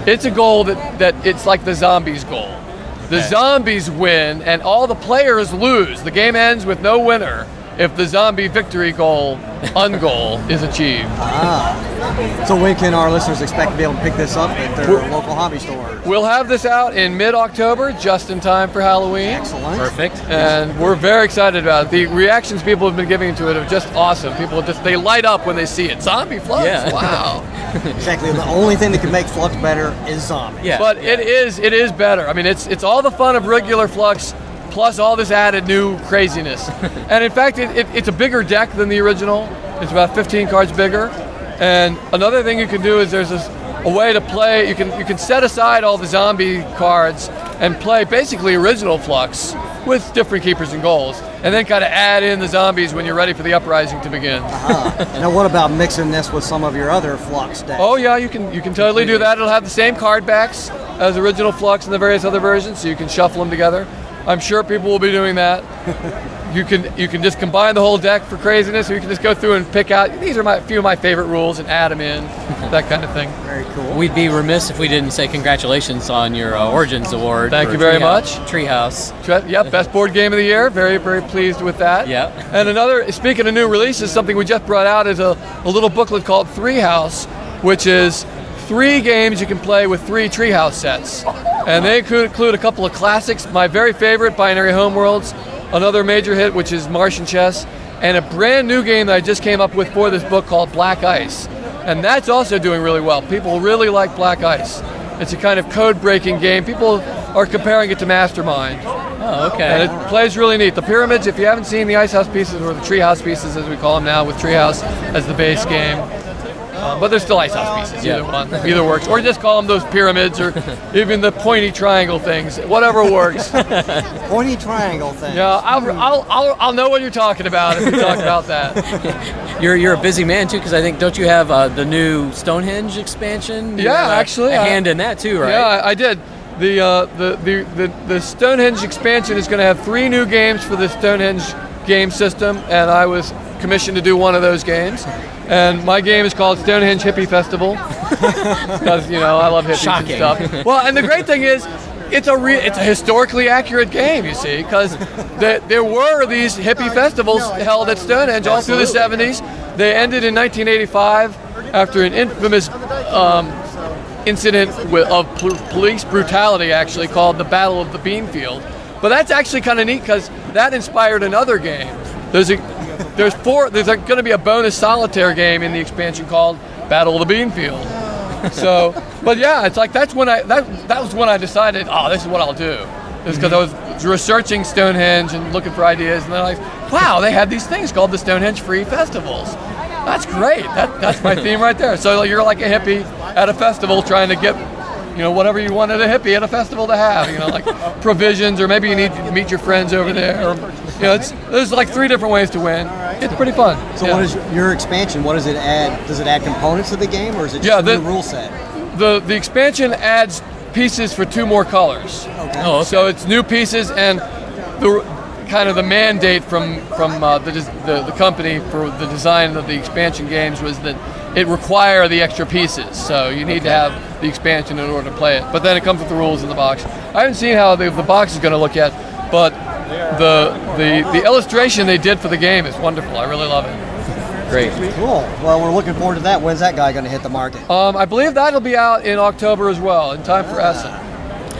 It's a goal that, that it's like the zombies goal. The zombies win and all the players lose. The game ends with no winner if the zombie victory goal, ungoal, is achieved. Ah. So when can our listeners expect to be able to pick this up at their local hobby store? We'll have this out in mid-October, just in time for Halloween. Excellent. Perfect. And we're very excited about it. The reactions people have been giving to it are just awesome. People just they light up when they see it. Zombie Fluxx. Yeah. Wow. exactly. The only thing that can make Fluxx better is zombies. but it is it is better. I mean, it's it's all the fun of regular Fluxx, plus all this added new craziness. and in fact, it, it, it's a bigger deck than the original. It's about 15 cards bigger. And another thing you can do is there's this, a way to play. You can you can set aside all the zombie cards and play basically original Fluxx with different keepers and goals, and then kind of add in the zombies when you're ready for the uprising to begin. Uh-huh. now, what about mixing this with some of your other Fluxx decks? Oh yeah, you can you can totally do that. It'll have the same card backs as original Fluxx and the various other versions, so you can shuffle them together. I'm sure people will be doing that. you can you can just combine the whole deck for craziness, or you can just go through and pick out these are my few of my favorite rules and add them in, that kind of thing. Very cool. We'd be remiss if we didn't say congratulations on your uh, Origins Award. Thank you very Treehouse- much. Treehouse. Tre- Yep, best board game of the year. Very, very pleased with that. Yep. And another, speaking of new releases, something we just brought out is a, a little booklet called Three House, which is three games you can play with three Treehouse sets. And they include, a couple of classics. My very favorite, Binary Homeworlds, another major hit, which is Martian Chess, and a brand new game that I just came up with for this book called Black Ice. And that's also doing really well. People really like Black Ice. It's a kind of code breaking game. People are comparing it to Mastermind. Oh, okay. And it plays really neat. The pyramids, if you haven't seen the Icehouse pieces or the Treehouse pieces, as we call them now, with Treehouse as the base game. Uh, but they're still Icehouse pieces. Either one, either works. Or just call them those pyramids, or even the pointy triangle things. Whatever works. Pointy triangle thing. Yeah, I'll, I'll, I'll, I'll know what you're talking about if we talk about that. You're you're a busy man too, because I think don't you have uh, the new Stonehenge expansion? You Yeah, have a- actually, a I- hand in that too, right? Yeah, I, I did. The, uh, the, the, the, the Stonehenge expansion is going to have three new games for the Stonehenge game system, and I was commissioned to do one of those games. And my game is called Stonehenge Hippie Festival because you know I love hippies Shocking. and stuff. Well, and the great thing is, it's a re- it's a historically accurate game. You see, because the, there were these hippie festivals held at Stonehenge all through the '70s. They ended in 1985 after an infamous um, incident with, of pol- police brutality, actually called the Battle of the Beanfield. But that's actually kind of neat because that inspired another game. There's a there's four. There's going to be a bonus solitaire game in the expansion called Battle of the Beanfield. So, but yeah, it's like that's when I that that was when I decided, oh, this is what I'll do. It's because mm-hmm. I was researching Stonehenge and looking for ideas, and then I like, wow, they had these things called the Stonehenge Free Festivals. That's great. That that's my theme right there. So you're like a hippie at a festival trying to get, you know, whatever you wanted a hippie at a festival to have. You know, like provisions, or maybe you need to meet your friends over there. Or, you know, it's there's like three different ways to win. It's pretty fun. So Yeah. what is your expansion? What does it add? Does it add components to the game, or is it just Yeah, a the- rule set? the the expansion adds pieces for two more colors. Okay. Oh, okay. So it's new pieces and the kind of the mandate from from uh, the, the the company for the design of the expansion games was that it require the extra pieces. So you need to have the expansion in order to play it. But then it comes with the rules in the box. I haven't seen how the, the box is going to look yet, but the the the illustration they did for the game is wonderful. I really love it. Great. Cool. Well, we're looking forward to that. When's that guy going to hit the market? Um, I believe that'll be out in October as well, in time for Essen,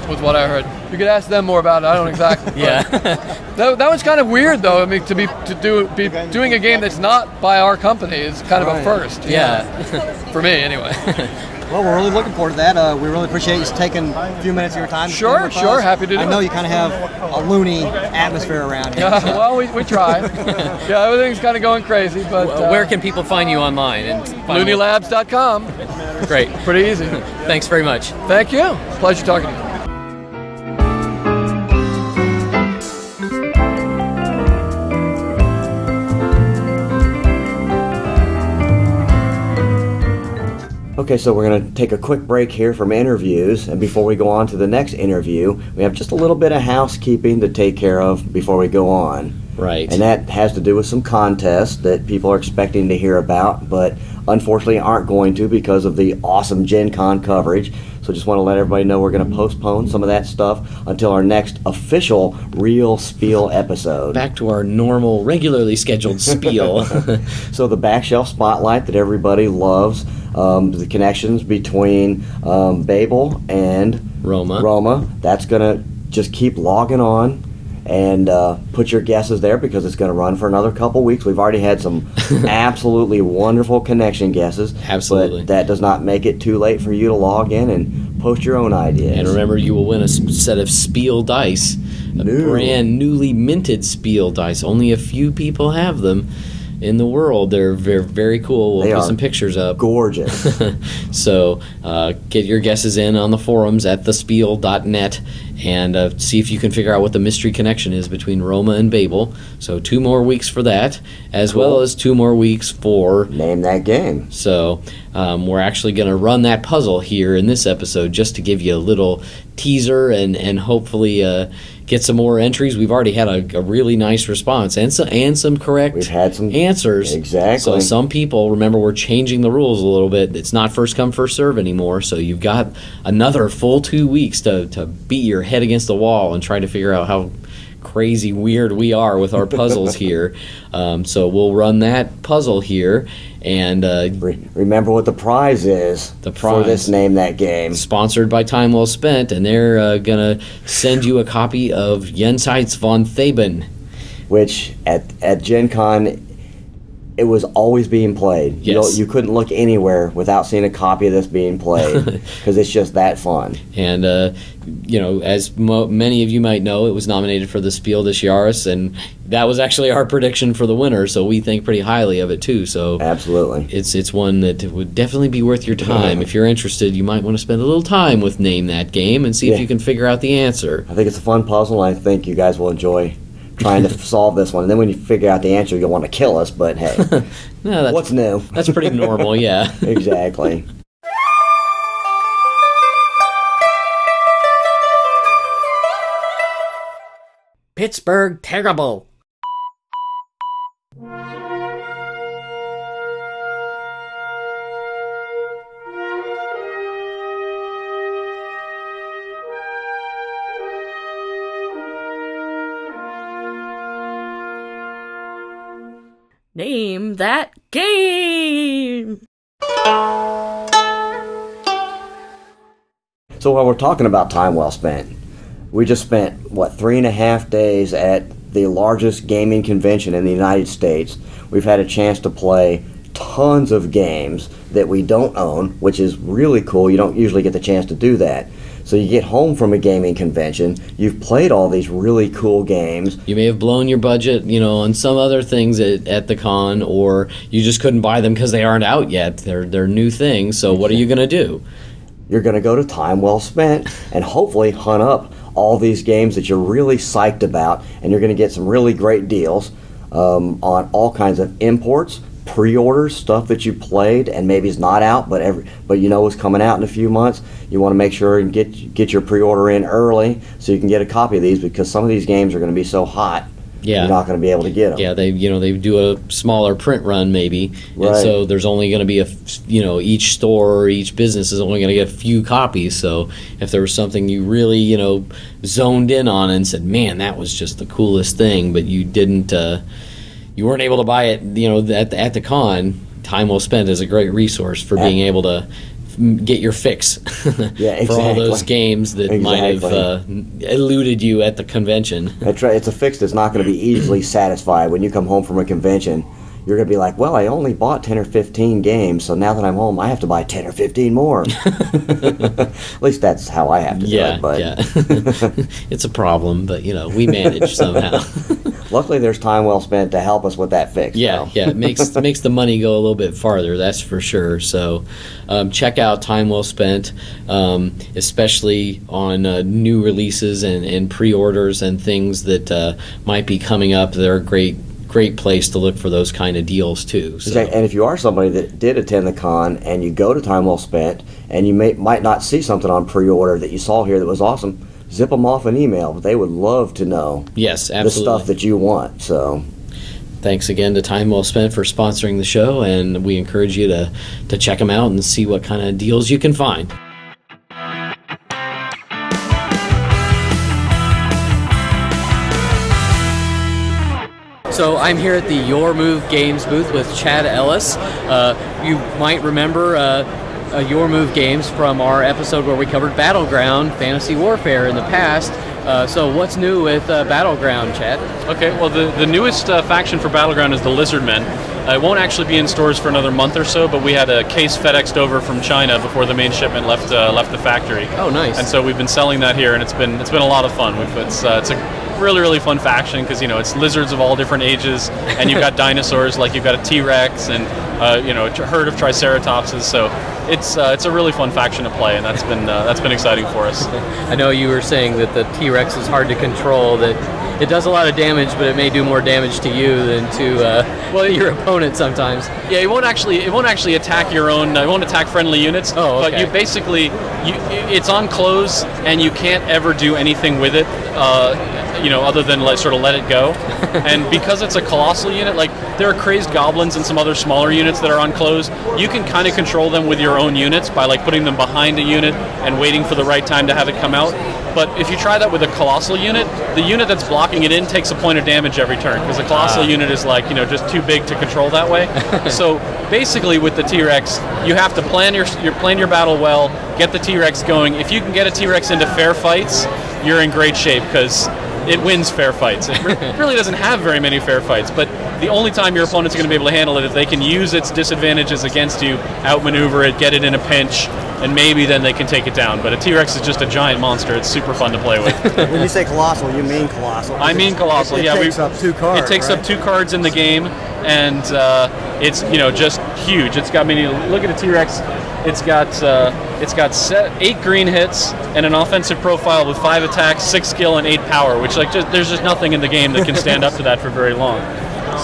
was what I heard. You could ask them more about it. I don't exactly. Yeah. that, that was kind of weird, though. I mean, to be to do be doing a game that's not by our company is kind of a first. you Yeah. for me anyway. Well, we're really looking forward to that. Uh, we really appreciate you taking a few minutes of your time. Sure, spend sure. us. Happy to do I know it. you kind of have a loony atmosphere around here. Yeah, so- well, we, we try. yeah, everything's kind of going crazy, but uh, Where can people find you online? And find LooneyLabs.com. Great. Pretty easy. Thanks very much. Thank you. Pleasure talking to you. Okay, so we're going to take a quick break here from interviews, and before we go on to the next interview, we have just a little bit of housekeeping to take care of before we go on. Right. And that has to do with some contests that people are expecting to hear about, but unfortunately aren't going to because of the awesome Gen Con coverage. So just want to let everybody know we're going to postpone some of that stuff until our next official Real Spiel episode. Back to our normal, regularly scheduled spiel. so the back shelf spotlight that everybody loves, um, the connections between um, Babel and Roma. Roma. That's gonna just keep logging on. And uh, put your guesses there because it's going to run for another couple weeks. We've already had some absolutely wonderful connection guesses. Absolutely. But that does not make it too late for you to log in and post your own ideas. And remember, you will win a set of Spiel dice, a brand newly minted Spiel dice. Only a few people have them in the world. They're very, very cool. We'll They put some pictures up. Gorgeous. so uh, get your guesses in on the forums at thespiel.net and uh, see if you can figure out what the mystery connection is between Roma and Babel. So two more weeks for that, as well as two more weeks for name that game. So um, we're actually going to run that puzzle here in this episode just to give you a little teaser and and hopefully uh, get some more entries. We've already had a, a really nice response and some and some correct We've had some answers. Exactly. So some people remember we're changing the rules a little bit. It's not first come first serve anymore. So you've got another full two weeks to to beat your head against the wall and try to figure out how crazy weird we are with our puzzles here. Um, so we'll run that puzzle here and uh, remember what the prize is the prize for this name that game. Sponsored by Time Well Spent, and they're uh, gonna send you a copy of Jenseits von Theben. which at at Gen Con it was always being played. You, Yes. don't- you couldn't look anywhere without seeing a copy of this being played because it's just that fun. And uh, you know, as mo- many of you might know, it was nominated for the Spiel des Jahres, and that was actually our prediction for the winner. So we think pretty highly of it too. So absolutely, it's it's one that would definitely be worth your time. if you're interested, you might want to spend a little time with name that game and see if you can figure out the answer. I think it's a fun puzzle, and I think you guys will enjoy trying to solve this one. And then when you figure out the answer, you'll want to kill us. But hey, No, that's, what's new? That's pretty normal, yeah. exactly. Pittsburgh terrible. Name that game. So while we're talking about time well spent, we just spent what three and a half days at the largest gaming convention in the United States. We've had a chance to play tons of games that we don't own, which is really cool. You don't usually get the chance to do that. So you get home from a gaming convention, you've played all these really cool games. You may have blown your budget, you know, on some other things at, at the con, or you just couldn't buy them because they aren't out yet. They're they're new things. So what are you going to do? You're going to go to time well spent and hopefully hunt up all these games that you're really psyched about, and you're going to get some really great deals um, on all kinds of imports, pre-orders, stuff that you played and maybe is not out, but every but you know is coming out in a few months. You want to make sure and get get your pre-order in early so you can get a copy of these because some of these games are going to be so hot Yeah. you're not going to be able to get them. Yeah, they you know they do a smaller print run maybe, and Right. so there's only going to be a you know each store or each business is only going to get a few copies. So if there was something you really you know zoned in on and said, man, that was just the coolest thing, but you didn't, uh, you weren't able to buy it, you know, at the, at the con. Time well spent is a great resource for being able to get your fix Yeah, for all those games that might have uh, eluded you at the convention. That's right. It's a fix that's not going to be easily satisfied when you come home from a convention. You're going to be like, well, I only bought 10 or 15 games, so now that I'm home, I have to buy 10 or 15 more. At least that's how I have to Yeah, do it. But yeah. it's a problem, but you know we manage somehow. luckily, there's time well spent to help us with that fix. Yeah, yeah, it makes makes the money go a little bit farther. That's for sure. So, um, check out Time Well Spent, um, especially on uh, new releases and, and pre-orders and things that uh, might be coming up. They're great great place to look for those kind of deals too. So. Exactly. And if you are somebody that did attend the con and you go to Time Well Spent and you may, might not see something on pre-order that you saw here that was awesome, zip them off an email. They would love to know Yes, absolutely. the stuff that you want. So Thanks again to Time Well Spent for sponsoring the show, and we encourage you to to check them out and see what kind of deals you can find. So I'm here at the Your Move Games booth with Chad Ellis. Uh, you might remember uh, Your Move Games from our episode where we covered Battleground Fantasy Warfare in the past. Uh, so what's new with uh, Battleground, Chad? Okay, well, the, the newest uh, faction for Battleground is the Lizardmen. Uh, it won't actually be in stores for another month or so, but we had a case FedExed over from China before the main shipment left uh, left the factory. Oh, nice. And so we've been selling that here, and it's been it's been a lot of fun. We've, it's uh, it's a really really fun faction because you know it's lizards of all different ages, and you've got dinosaurs like you've got a T Rex and uh, you know a herd of Triceratopses. So it's uh, it's a really fun faction to play, and that's been uh, that's been exciting for us. I know you were saying that the T Rex is hard to control, that it does a lot of damage, but it may do more damage to you than to uh, well, your opponent sometimes. Yeah, it won't actually it won't actually attack your own. Uh, it won't attack friendly units. Oh, okay. But you basically you it's on close and you can't ever do anything with it. Uh, you know, other than like sort of let it go. and because it's a colossal unit, like there are crazed goblins and some other smaller units that are on close. You can kind of control them with your own units by like putting them behind a unit and waiting for the right time to have it come out. But if you try that with a colossal unit, the unit that's blocking it in takes a point of damage every turn because the colossal Ah. unit is like you know just too big to control that way. so basically, with the T-Rex, you have to plan your, your plan your battle well, get the T-Rex going. If you can get a T-Rex into fair fights, you're in great shape because it wins fair fights. It really doesn't have very many fair fights, but the only time your opponent's are going to be able to handle it is they can use its disadvantages against you, outmaneuver it, get it in a pinch, and maybe then they can take it down. But a T-Rex is just a giant monster. It's super fun to play with. when you say colossal, you mean colossal. I mean colossal. It, it yeah, takes we, up two cards. It takes right? up two cards in the game, and uh, it's you know just huge. It's got mean, look at a T-Rex. It's got uh, it's got set, eight green hits and an offensive profile with five attacks, six skill, and eight power. Which like just there's just nothing in the game that can stand up to that for very long.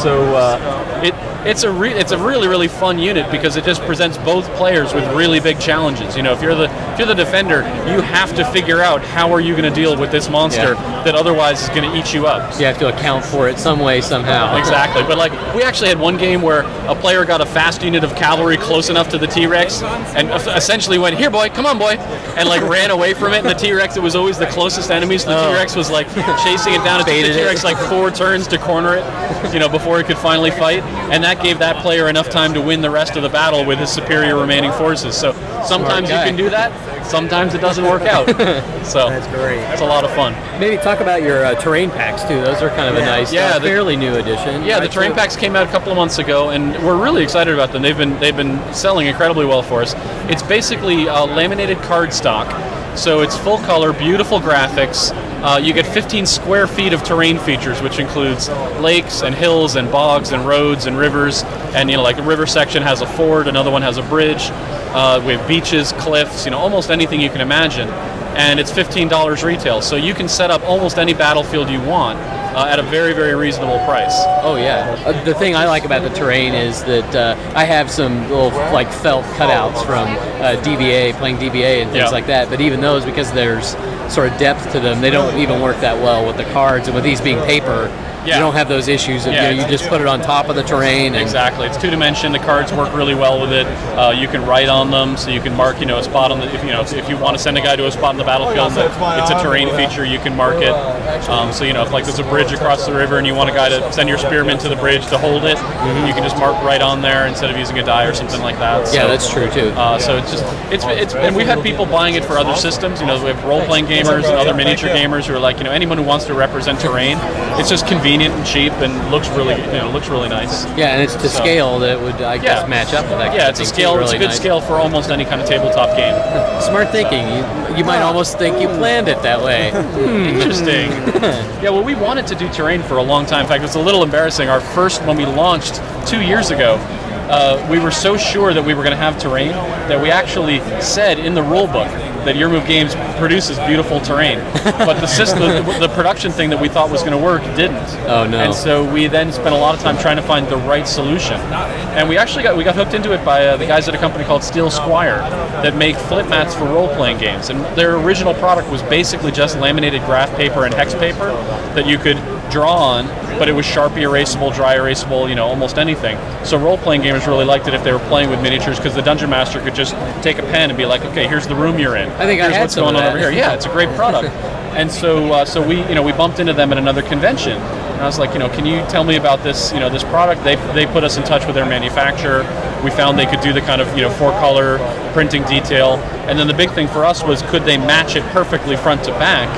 So uh, it it's a re- it's a really really fun unit because it just presents both players with really big challenges. You know, if you're the if you're the defender, you have to figure out how are you going to deal with this monster Yeah. that otherwise is going to eat you up. You have to account for it some way, somehow. Exactly. But like we actually had one game where a player got a fast unit of cavalry close enough to the T-Rex and essentially went, "Here, boy, come on, boy," and like ran away from it. And the T-Rex, it was always the closest enemies. The Oh. T-Rex was like chasing it down. It took the. T-Rex like four turns to corner it, you know, before it could finally fight. And that gave that player enough time to win the rest of the battle with his superior remaining forces. So sometimes you can do that. Sometimes it doesn't work out. So that's great. It's a lot of fun. Maybe talk about your uh, terrain packs too. Those are kind of a nice, Yeah, uh, the- fairly new addition. Yeah, the terrain So- packs came out a couple of months ago, and we're really excited about them. They've been they've been selling incredibly well for us. It's basically uh, laminated cardstock. so it's full color, beautiful graphics. Uh, you get 15 square feet of terrain features, which includes lakes and hills and bogs and roads and rivers. And you know, like a river section has a ford, another one has a bridge. Uh, we have beaches, cliffs, you know, almost anything you can imagine. And it's $15 retail, so you can set up almost any battlefield you want uh, at a very, very reasonable price. Oh yeah. Uh, the thing I like about the terrain is that uh, I have some little like felt cutouts from uh, DBA, playing DBA and things Yeah. like that. But even those, because there's sort of depth to them, they don't even work that well with the cards. And with these being paper, Yeah. You don't have those issues of Yeah, you, know, you just put it on top of the terrain. And, Exactly. It's two dimension. The cards work really well with it. Uh, you can write on them, so you can mark, you know, a spot on the. If you know, if you want to send a guy to a spot in the battlefield, it's a terrain feature. You can mark it. Um, so you know, if like there's a bridge across the river and you want a guy to send your spearman to the bridge to hold it, you can just mark right on there instead of using a die or something like that. Yeah, that's true, too. Uh, so it's just it's it's and we've had people buying it for other systems. You know, we have role playing gamers and other miniature gamers who are like, you know, anyone who wants to represent terrain. It's just convenient and cheap and looks really you know looks really nice. yeah, and it's to So- scale that would I guess Yeah. match up with that. Yeah, it's a scale. too. It's a good nice. scale for almost any kind of tabletop game. Smart thinking. You, you might almost think you planned it that way. Interesting. yeah, well, we wanted to do terrain for a long time. In fact, it was a little embarrassing. Our first, when we launched two years ago, uh, we were so sure that we were going to have terrain that we actually said in the rule book that Your Move Games produces beautiful terrain. But the system, the, the production thing that we thought was going to work didn't. Oh, no. And so we then spent a lot of time trying to find the right solution. And we actually got we got hooked into it by uh, the guys at a company called Steel Sqwire that make flip mats for role playing games. And their original product was basically just laminated graph paper and hex paper that you could draw on, but it was Sharpie erasable, dry erasable, you know, almost anything. So role playing gamers really liked it if they were playing with miniatures because the dungeon master could just take a pen and be like, okay, here's the room you're in. I think I here's had what's going on over here. Yeah, it's a great product. And so, uh, so we, you know, we bumped into them at another convention, and I was like, you know, can you tell me about this, you know, this product? They, they put us in touch with their manufacturer. We found they could do the kind of, you know, four color printing detail, and then the big thing for us was could they match it perfectly front to back,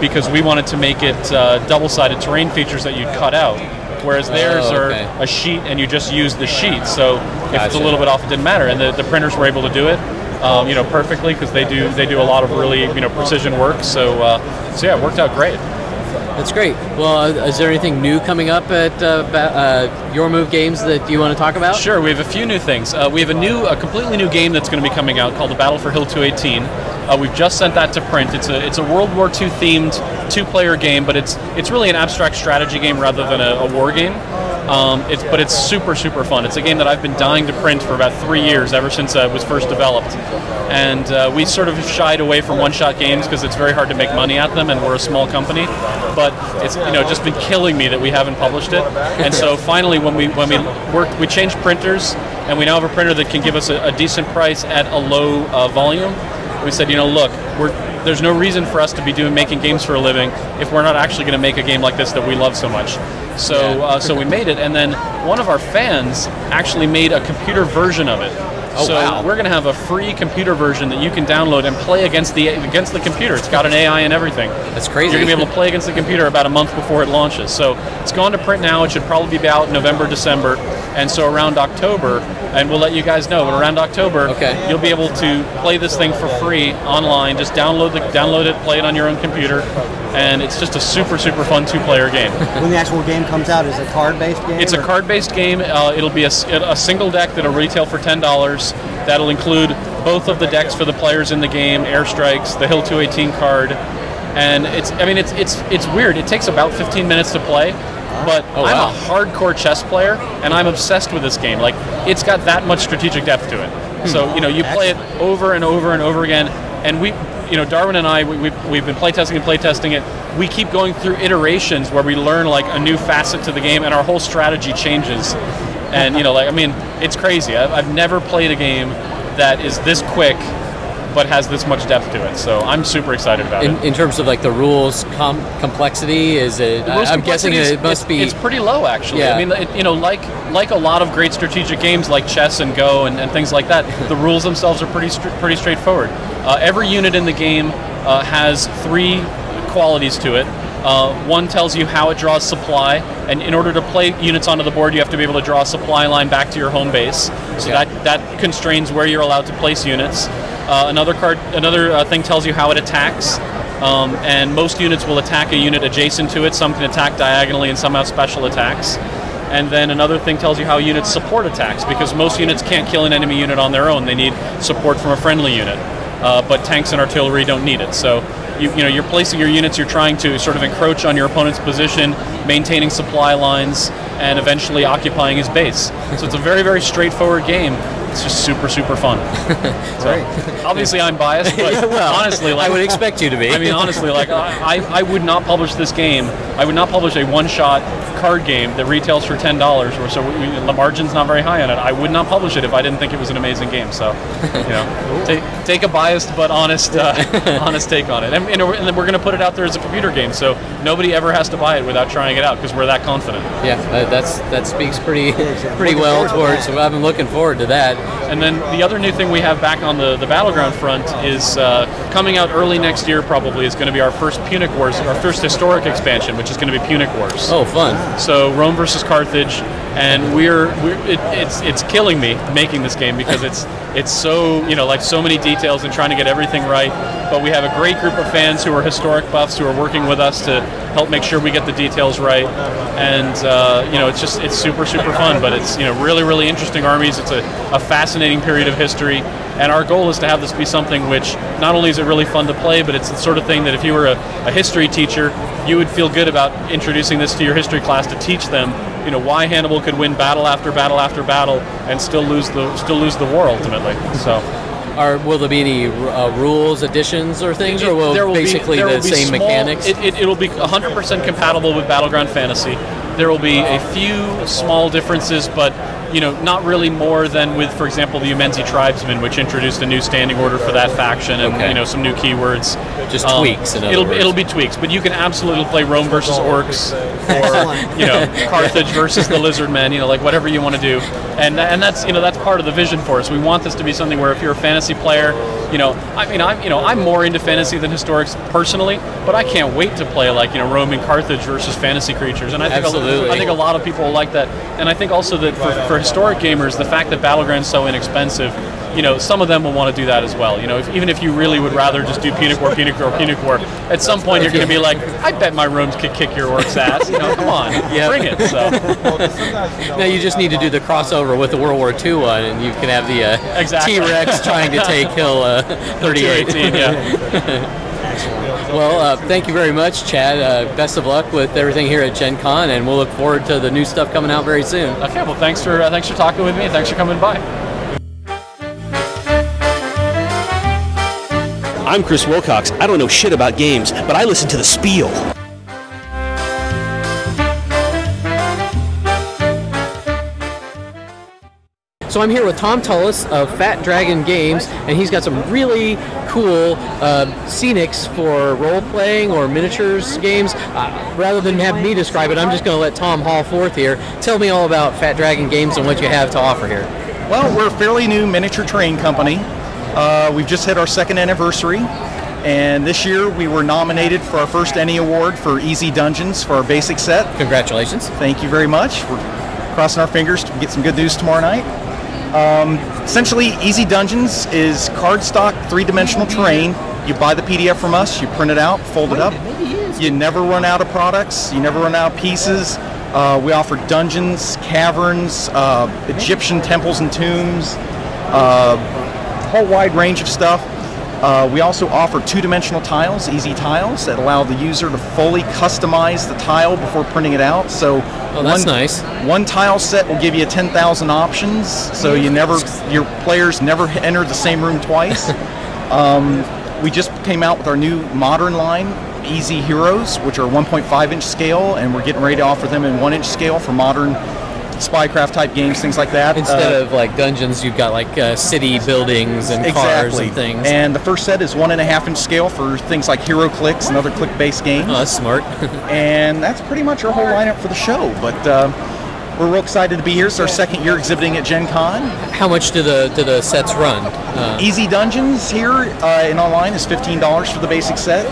because we wanted to make it uh, double sided terrain features that you'd cut out. Whereas theirs Oh, are a sheet and you just use the sheet. So if it's a little bit off, it didn't matter. And the, the printers were able to do it, um, you know, perfectly because they do they do a lot of really you know precision work. So uh, so yeah, it worked out great. That's great. Well, uh, is there anything new coming up at uh, uh, Your Move Games that you want to talk about? Sure, we have a few new things. Uh, we have a new, a completely new game that's going to be coming out called The Battle for Hill 218. Uh, we've just sent that to print. It's a it's a World War II themed two-player game, but it's it's really an abstract strategy game rather than a, a war game. Um, it's but it's super super fun. It's a game that I've been dying to print for about three years, ever since uh, it was first developed. And uh, we sort of shied away from one-shot games because it's very hard to make money at them, and we're a small company. But it's you know just been killing me that we haven't published it. And so finally, when we when we worked, we changed printers, and we now have a printer that can give us a, a decent price at a low uh, volume. We said, you know, look, we're there's no reason for us to be doing making games for a living if we're not actually going to make a game like this that we love so much. So uh, so we made it, and then one of our fans actually made a computer version of it. Oh, so wow. we're going to have a free computer version that you can download and play against the against the computer. It's got an AI and everything. That's crazy. You're going to be able to play against the computer about a month before it launches. So it's gone to print now. It should probably be out November, December, and so around October, and we'll let you guys know. But around October, Okay. you'll be able to play this thing for free online. Just download the download it, play it on your own computer, and it's just a super super fun two-player game. when the actual game comes out, is it a card-based game? It's a card-based game. Uh, it'll be a single deck that'll retail for ten dollars. That'll include both of the decks for the players in the game, airstrikes, the Hill 218 card, and it's. I mean, it's it's it's weird. It takes about 15 minutes to play, but Oh, I'm wow. a hardcore chess player, and I'm obsessed with this game. Like, it's got that much strategic depth to it. So you know, you play it over and over and over again, and we, you know, Darwin and I, we, we've, we've been playtesting and playtesting it. We keep going through iterations where we learn like a new facet to the game, and our whole strategy changes. And you know, like I mean, it's crazy. I've, I've never played a game that is this quick, but has this much depth to it. So I'm super excited about In, it. in terms of like the rules com- complexity, is it? I, am guessing is- it must it's, be. It's pretty low, actually. Yeah. I mean, it, you know, like like a lot of great strategic games like chess and Go and, and things like that, the rules themselves are pretty str- pretty straightforward. Uh, every unit in the game uh, has three qualities to it. Uh, one tells you how it draws supply, and in order to play units onto the board, you have to be able to draw a supply line back to your home base. So Okay. that that constrains where you're allowed to place units. Uh, another card, another uh, thing tells you how it attacks. Um, and most units will attack a unit adjacent to it. Some can attack diagonally, and some have special attacks. And then another thing tells you how units support attacks, because most units can't kill an enemy unit on their own. They need support from a friendly unit. Uh, but tanks and artillery don't need it. So you, you know you're placing your units. You're trying to sort of encroach on your opponent's position, maintaining supply lines, and eventually occupying his base. So it's a very very straightforward game. It's just super super fun. so, obviously, I'm biased, but Yeah, well, honestly, like I would expect you to be. I mean, honestly, like I, I, I would not publish this game. I would not publish a one-shot card game that retails for ten dollars, or so we, the margin's not very high on it. I would not publish it if I didn't think it was an amazing game. So, you know, take, take a biased but honest uh, honest take on it, and, and we're- and then we're going to put it out there as a computer game, so nobody ever has to buy it without trying it out because we're that confident. Yeah, uh, that's that speaks pretty pretty well towards. So I've been looking forward to that. And then the other new thing we have back on the, the battleground front is uh, coming out early next year. Probably is going to be our first Punic Wars, our first historic expansion, which is going to be Punic Wars. Oh, fun! So Rome versus Carthage, and we're, we're it, it's it's killing me making this game because it's it's so you know like so many details and trying to get everything right. But we have a great group of fans who are historic buffs who are working with us to help make sure we get the details right. And uh, you know it's just it's super super fun. But it's you know really really interesting armies. It's a, a fascinating period of history. And our goal is to have this be something which not only is it really fun to play, but it's the sort of thing that if you were a, a history teacher, you would feel good about introducing this to your history class to teach them, you know, why Hannibal could win battle after battle after battle and still lose the still lose the war ultimately. So. Are will there be any uh, rules, additions, or things, or will, There will be- basically there the will be same small- mechanics? It, it, it'll be 100% compatible with Battleground Fantasy. There will be a few small differences, but you know, not really more than with, for example, the Umenzi Tribesmen, which introduced a new standing order for that faction, and Okay. you know, some new keywords. Just um, tweaks, in other it'll words. it'll be tweaks, but you can absolutely play Rome versus Orcs, or you know, Carthage versus the Lizard Men. You know, like whatever you want to do, and and that's you know that's part of the vision for us. We want this to be something where if you're a fantasy player, you know, I mean, I'm you know I'm more into fantasy than historics personally, but I can't wait to play like you know Rome and Carthage versus fantasy creatures, and I think Absolutely. A, I think a lot of people will like that, and I think also that for, for historic gamers, the fact that Battleground's so inexpensive. You know, some of them will want to do that as well. You know, if, even if you really would rather just do Punic War, Punic War, Punic War, at some point you're going to be like, I bet my rooms could kick your orc's ass. You know, come on, Yep. bring it. So. now you just need to do the crossover with the World War II one, and you can have the uh, Exactly. T-Rex trying to take Hill uh, 38. 218, yeah. well, uh, thank you very much, Chad. Uh, best of luck with everything here at Gen Con, and we'll look forward to the new stuff coming out very soon. Okay, well, thanks for uh, thanks for talking with me. Thanks for coming by. I'm Chris Wilcox. I don't know shit about games, but I listen to the Spiel. So I'm here with Tom Tullis of Fat Dragon Games, and he's got some really cool uh, scenics for role playing or miniatures games. Uh, rather than have me describe it, I'm just going to let Tom haul forth here. Tell me all about Fat Dragon Games and what you have to offer here. Well, we're a fairly new miniature terrain company. Uh, we've just hit our second anniversary, and this year we were nominated for our first ENnie Award for Easy Dungeons for our basic set. Congratulations! Thank you very much. We're crossing our fingers to get some good news tomorrow night. Um, essentially, Easy Dungeons is cardstock, three-dimensional terrain. You buy the PDF from us, you print it out, fold it up. You never run out of products. You never run out of pieces. Uh, we offer dungeons, caverns, uh, Egyptian temples and tombs, uh, whole wide range of stuff. Uh, we also offer two-dimensional tiles, easy tiles, that allow the user to fully customize the tile before printing it out. So, Oh, that's one, nice. One tile set will give you 10,000 options, so you never, your players never enter the same room twice. um, we just came out with our new modern line, Easy Heroes, which are 1.5 inch scale, and we're getting ready to offer them in one inch scale for modern spycraft type games, things like that. Instead Uh, of like dungeons, you've got like uh, city buildings and cars and things. And the first set is one and a half inch scale for things like HeroClix and other click based games. Oh, that's smart. and that's pretty much our whole lineup for the show. But uh, we're real excited to be here. It's our second year exhibiting at Gen Con. How much do the do the sets run? Uh, Easy Dungeons here uh, in online is $15 for the basic set.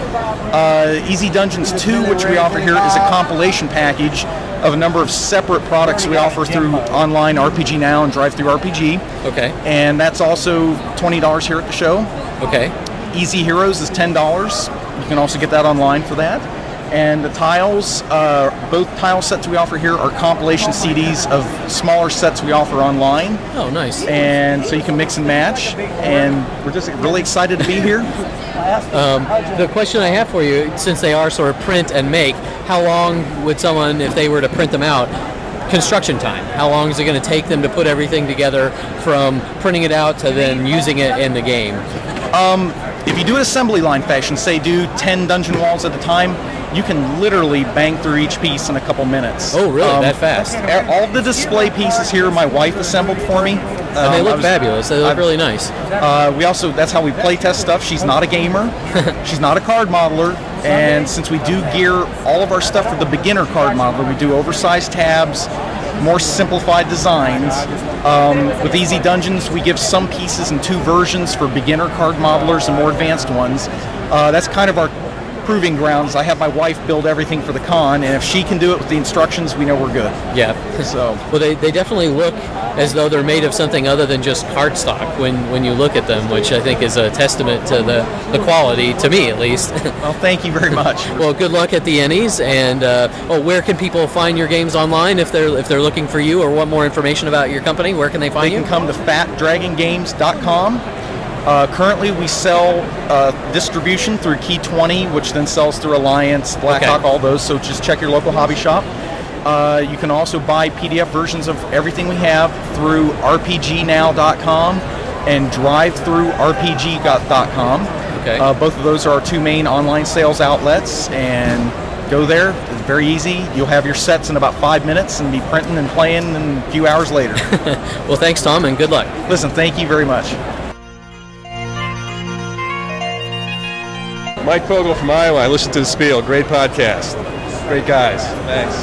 Uh, Easy Dungeons 2, which we offer here, is a compilation package of a number of separate products we offer through online RPG Now and DriveThruRPG. Okay. And that's also $20 here at the show. Okay. Easy Heroes is $10. You can also get that online for that. And the tiles, uh, both tile sets we offer here are compilation CDs of smaller sets we offer online. Oh, nice. And so you can mix and match. And we're just really excited to be here. Um, the question I have for you, since they are sort of print and make, how long would someone, if they were to print them out, construction time? How long is it going to take them to put everything together from printing it out to then using it in the game? Um, if you do it assembly line fashion, say do 10 dungeon walls at a time, you can literally bang through each piece in a couple minutes. Oh, really? That fast? All the display pieces here, my wife assembled for me. And they Um, look was- fabulous. They look I've- really nice. Uh, we also that's how we play test stuff. She's not a gamer. She's not a card modeler. And since we do gear all of our stuff for the beginner card modeler, we do oversized tabs, more simplified designs. Um, with Easy Dungeons, we give some pieces in two versions for beginner card modelers and more advanced ones. Uh, that's kind of our proving grounds. I have my wife build everything for the con, and if she can do it with the instructions, we know we're good. Yeah. So. Well, they, they definitely look as though they're made of something other than just cardstock when, when you look at them, which I think is a testament to the, the quality, to me at least. well, thank you very much. well, good luck at the Ennies, and uh, oh, where can people find your games online if they're if they're looking for you or want more information about your company? Where can they find They you? can come to fatdragongames.com. Uh, currently, we sell uh, distribution through Key 20, which then sells through Alliance, Blackhawk, all those. So just check your local hobby shop. Uh, you can also buy PDF versions of everything we have through RPGnow.com and DriveThruRPG.com. Okay. Uh, both of those are our two main online sales outlets, and go there. It's very easy. You'll have your sets in about five minutes and be printing and playing in a few hours later. well, thanks, Tom, and good luck. Listen, thank you very much. Mike Fogel from Iowa. I listen to the Spiel. Great podcast. Great guys. Thanks.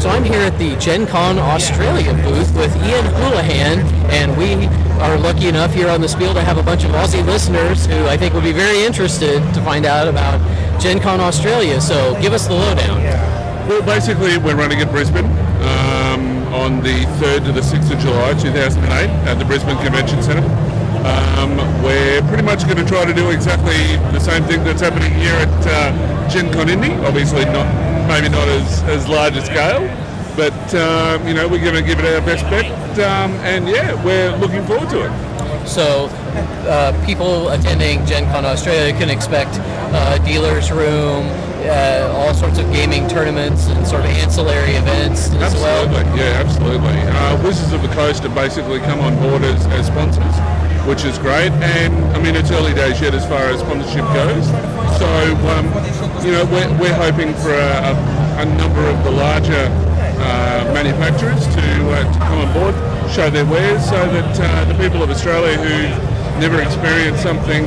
So I'm here at the Gen Con Australia booth with Ian Houlihan, and we are lucky enough here on the Spiel to have a bunch of Aussie listeners who I think would be very interested to find out about Gen Con Australia. So give us the lowdown. Well, basically, we're running in Brisbane um, on the 3rd to the 6th of July 2008 at the Brisbane Convention Centre. Um, we're pretty much going to try to do exactly the same thing that's happening here at uh, Gen Con Indy. Obviously, not maybe not as, as large a scale, but um, you know we're going to give it our best bet. Um, and yeah, we're looking forward to it. So uh, people attending Gen Con Australia can expect uh, dealer's room, uh, all sorts of gaming tournaments and sort of ancillary events as well. Absolutely, yeah, absolutely. Uh, Wizards of the Coast have basically come on board as, as sponsors, which is great. And I mean, it's early days yet as far as sponsorship goes. So, um, you know, we're, we're hoping for a, a, a number of the larger uh, manufacturers to, uh, to come on board, show their wares, so that uh, the people of Australia who've never experienced something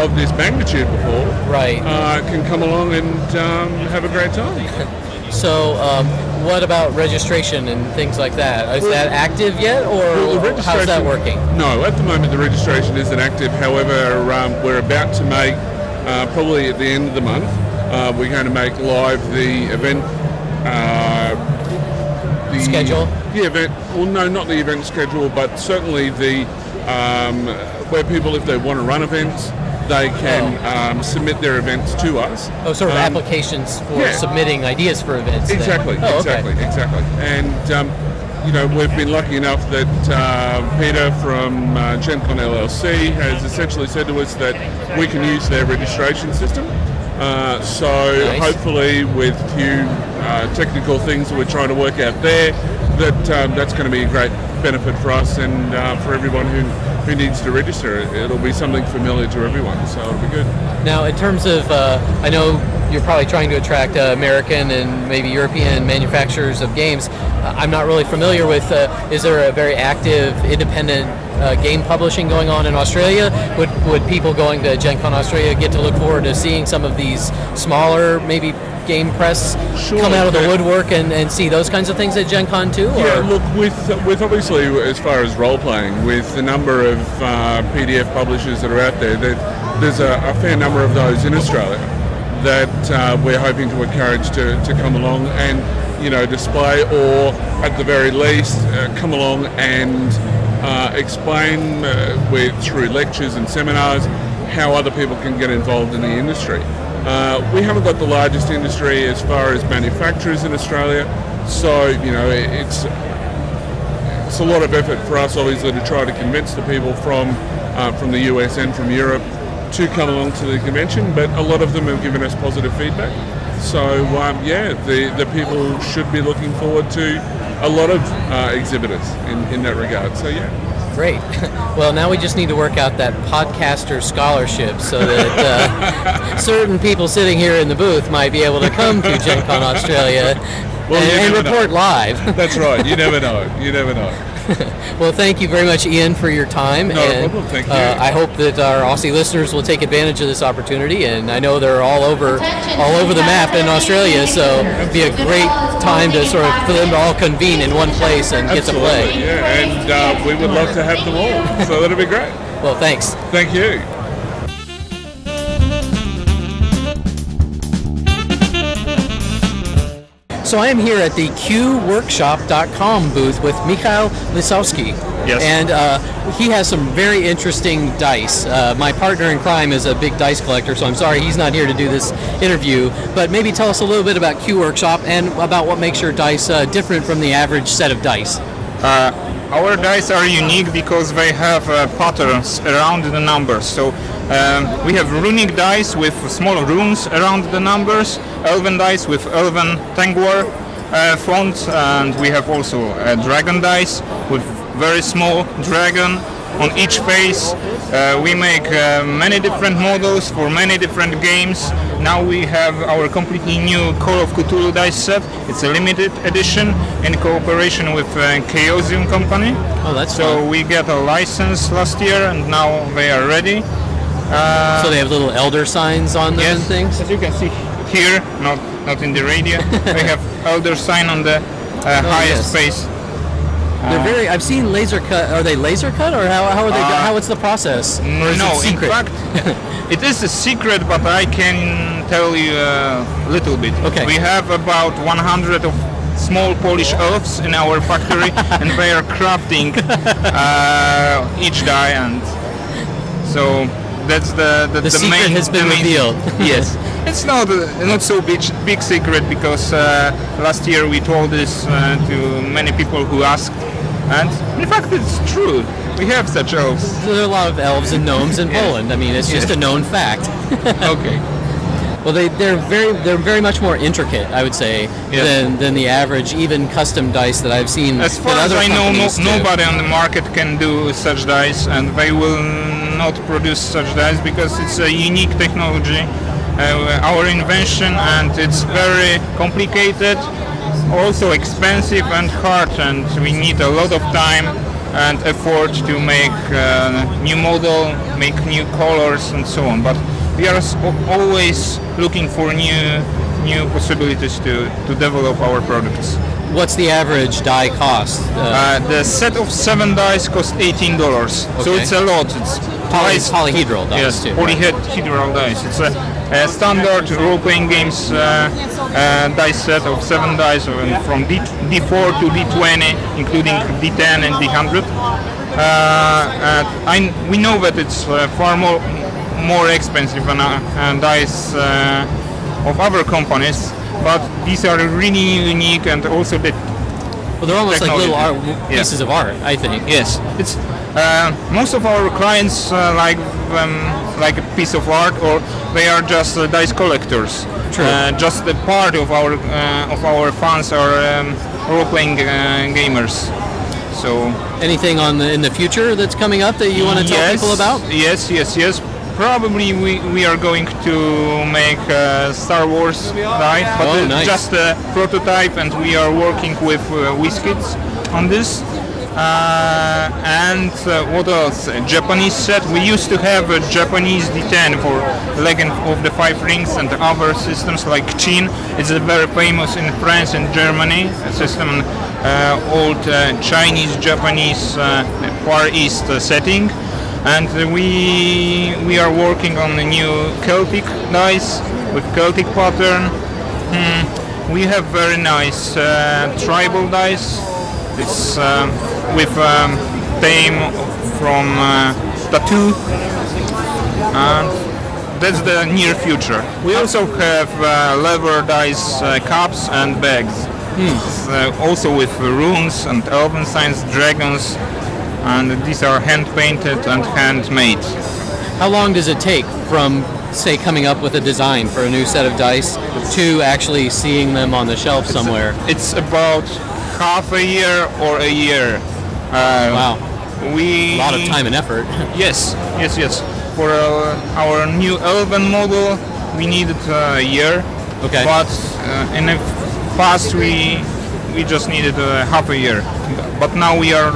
of this magnitude before, right, uh, can come along and um, have a great time. So, um, what about registration and things like that? Is Well- that active yet, or Well, how's that working? No, at the moment the registration isn't active. However, um, we're about to make, uh, probably at the end of the month, uh, we're going to make live the event. Uh, the Schedule? The event. Well, no, not the event schedule, but certainly the um, where people, if they want to run events, they can um, submit their events to us. Oh, sort of Um, applications for yeah. submitting ideas for events. Exactly, Oh, okay. exactly, exactly. And um, you know, we've been lucky enough that uh, Peter from uh, GenCon LLC has essentially said to us that we can use their registration system. Uh, so Nice. hopefully, with a few uh, technical things that we're trying to work out there, that um, that's going to be a great benefit for us and uh, for everyone who, who needs to register. It'll be something familiar to everyone, so it'll be good. Now, in terms of, uh, I know you're probably trying to attract uh, American and maybe European manufacturers of games. Uh, I'm not really familiar with. Uh, is there a very active independent uh, game publishing going on in Australia? Would would people going to Gen Con Australia get to look forward to seeing some of these smaller, maybe game press come out of the woodwork and, and see those kinds of things at Gen Con too? Or? Yeah, look, with with obviously as far as role playing, with the number of uh, PDF publishers that are out there, that there's a, a fair number of those in Australia that uh, we're hoping to encourage to, to come along and you know display, or at the very least, uh, come along and uh, explain uh, with through lectures and seminars how other people can get involved in the industry. Uh, we haven't got the largest industry as far as manufacturers in Australia, so you know it- it's it's a lot of effort for us, obviously, to try to convince the people from uh, from the US and from Europe to come along to the convention, but a lot of them have given us positive feedback. So um, yeah, the, the people should be looking forward to a lot of uh, exhibitors in, in that regard. So yeah. Great. Well, now we just need to work out that podcaster scholarship so that uh, certain people sitting here in the booth might be able to come to Gen Con Australia Well, and, and know. report live. That's right. You never know. You never know. well, thank you very much, Ian, for your time. Not a and, problem. Thank Uh, you. I hope that our Aussie listeners will take advantage of this opportunity, and I know they're all over, all over the map in Australia. So it'd be a great time to sort of for them to all convene in one place and get to play. Yeah, and uh, we would love to have them all. So that'd be great. Well, thanks. Thank you. So I am here at the QWorkshop.com booth with Mikhail Lisowski. Yes. And uh, he has some very interesting dice. Uh, my partner in crime is a big dice collector, so I'm sorry he's not here to do this interview. But maybe tell us a little bit about Q Workshop and about what makes your dice uh, different from the average set of dice. Uh, our dice are unique because they have uh, patterns around the numbers. So um, we have runic dice with small runes around the numbers, elven dice with elven Tengwar uh, font, and we have also a dragon dice with very small dragon on each face. Uh, we make uh, many different models for many different games. Now we have our completely new Call of Cthulhu dice set. It's a limited edition in cooperation with uh, Chaosium Company. Oh, that's so fun. we get a license last year, and now they are ready. Uh, so they have little elder signs on them yes, and things. As you can see here, not not in the radio, they have elder sign on the uh, Oh, highest yes. face. They're Uh, very. I've seen laser cut. Are they laser cut, or how, how are they? Uh, how it's the process? No, it secret? in fact, it is a secret, but I can tell you a little bit. Okay. We have about 100 of small Polish elves in our factory, and they are crafting uh, each die, and so that's the the, The secret main has been main- revealed. yes, it's not uh, not so big big secret because uh, last year we told this uh, to many people who asked, and in fact it's true. We have such elves. There are a lot of elves and gnomes in Poland. I mean, it's just a known fact. okay. Well, they they're very they're very much more intricate, I would say, than than the average even custom dice that I've seen. As far as I know, no, nobody on the market can do such dice, and they will not produce such dice because it's a unique technology, uh, our invention, and it's very complicated, also expensive and hard, and we need a lot of time and effort to make uh, new model, make new colors, and so on. But we are always looking for new new possibilities to, to develop our products. What's the average die cost? Uh, the set of seven dice cost eighteen dollars, so it's a lot. It's Poly- polyhedral dice Yes, too, polyhedral dice. It's a, a standard role-playing games uh, uh, dice set of seven dice uh, from D, D4 to D20, including D10 and D100. Uh, and I, we know that it's uh, far more more expensive than uh, dice uh, of other companies, but these are really unique and also the Well, they're almost like little art, technology. pieces of art, I think. Yes, it's uh, most of our clients uh, like them like a piece of art, or they are just uh, dice collectors. True. Uh, just a part of our uh, of our fans are um, role-playing uh, gamers. So Anything on the in the future that's coming up that you want to tell yes, people about? Yes, yes, yes. Probably we, we are going to make a Star Wars knife, but Oh, it's nice. just a prototype, and we are working with uh, WizKids on this. Uh, and uh, what else? A Japanese set. We used to have a Japanese D10 for Legend of the Five Rings and other systems like Qin. It's a very famous in France and Germany a system, uh, old uh, Chinese, Japanese, uh, Far East uh, setting and uh, we we are working on a new Celtic dice with Celtic pattern. Hmm, We have very nice uh, tribal dice. It's um, with um, theme from uh, tattoo, and that's the near future. We also have uh, leather dice uh, cups and bags. Uh, also with runes and elven signs, dragons, and these are hand painted and handmade. How long does it take from, say, coming up with a design for a new set of dice to actually seeing them on the shelf somewhere? It's about half a year or a year. Uh, wow. We A lot of time and effort. Yes, yes, yes. For uh, our new 11 model, we needed uh, a year. Okay. But uh, in the past, we we just needed uh, half a year. But now we are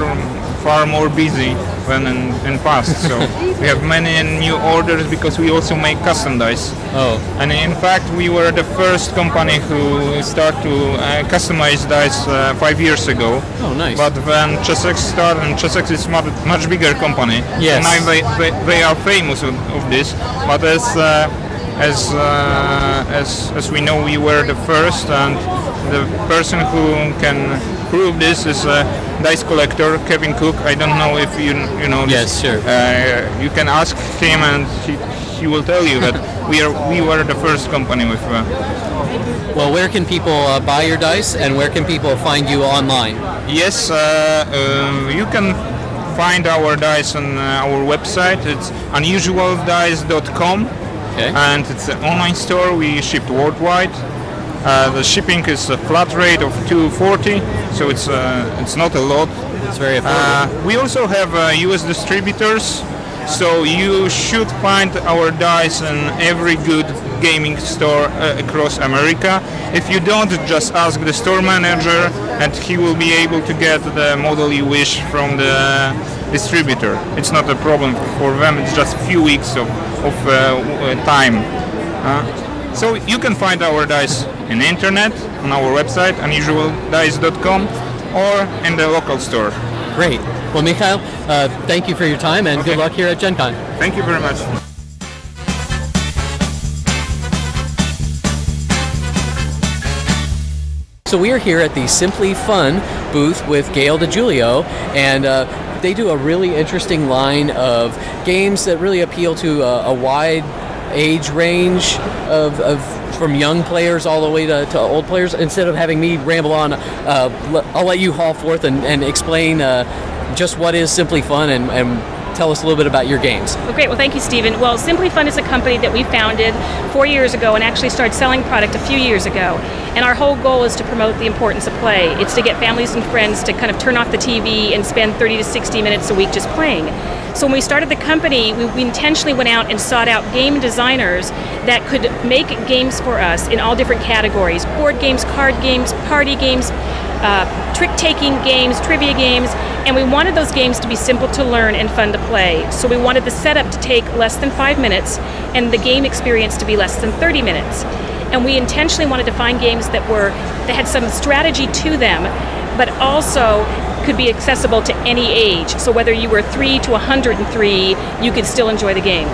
far more busy than in, in past. So we have many new orders because we also make custom dice. Oh. And in fact, we were the first company who started to uh, customize dice uh, five years ago. Oh, nice. But when Chessex started, and Chessex is much, much bigger company. Yes. And now they, they, they are famous of, of this. But as uh, as uh, as as we know, we were the first, and the person who can prove this is a dice collector, Kevin Cook. I don't know if you you know. This. Yes, sure. Uh, you can ask him, and he, he will tell you that we are we were the first company with. Uh, Well, where can people uh, buy your dice, and where can people find you online? Yes, uh, uh, you can find our dice on uh, our website. It's unusualdice.com, and it's an online store. We ship worldwide. Uh, the shipping is a flat rate of 240, so it's uh, it's not a lot. It's very affordable. Uh, we also have uh, U.S. distributors, so you should find our dice in every good gaming store uh, across America. If you don't, just ask the store manager, and he will be able to get the model you wish from the distributor. It's not a problem for them. It's just a few weeks of, of uh, uh, time. Uh, so you can find our dice in the internet on our website unusualdice.com or in the local store. Great. Well, Mikhail, uh, thank you for your time, and good luck here at Gen Con. Thank you very much. So we are here at the Simply Fun booth with Gail DiGiulio, and uh, they do a really interesting line of games that really appeal to a, a wide age range of, of from young players all the way to, to old players. Instead of having me ramble on, uh, I'll let you haul forth and, and explain uh, just what is Simply Fun and, and tell us a little bit about your games. Well, great. Well, thank you, Stephen. Well, Simply Fun is a company that we founded four years ago and actually started selling product a few years ago. And our whole goal is to promote the importance of play. It's to get families and friends to kind of turn off the TV and spend 30 to 60 minutes a week just playing. So when we started the company, we, we intentionally went out and sought out game designers that could make games for us in all different categories: board games, card games, party games, uh, trick-taking games, trivia games, and we wanted those games to be simple to learn and fun to play. So we wanted the setup to take less than five minutes, and the game experience to be less than 30 minutes. And we intentionally wanted to find games that were that had some strategy to them, but also could be accessible to any age. So whether you were three to 103, you could still enjoy the game.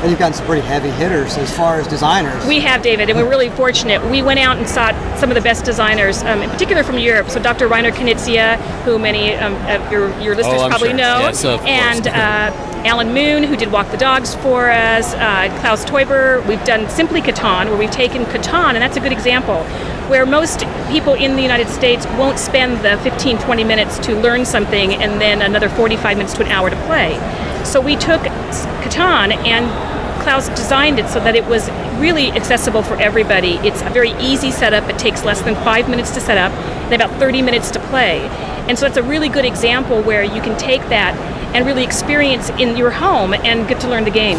And you've gotten some pretty heavy hitters as far as designers. We have, David, and we're really fortunate. We went out and sought some of the best designers, um, in particular from Europe. So Dr. Reiner Knizia, who many um, of your, your listeners Oh, probably sure. know, Yes, of and uh, Alan Moon, who did Walk the Dogs for us, uh, Klaus Teuber. We've done Simply Catan, where we've taken Catan, and that's a good example, where most people in the United States won't spend the 15, 20 minutes to learn something and then another 45 minutes to an hour to play. So we took Catan and Klaus designed it so that it was really accessible for everybody. It's a very easy setup. It takes less than five minutes to set up and about 30 minutes to play. And so it's a really good example where you can take that and really experience in your home and get to learn the game.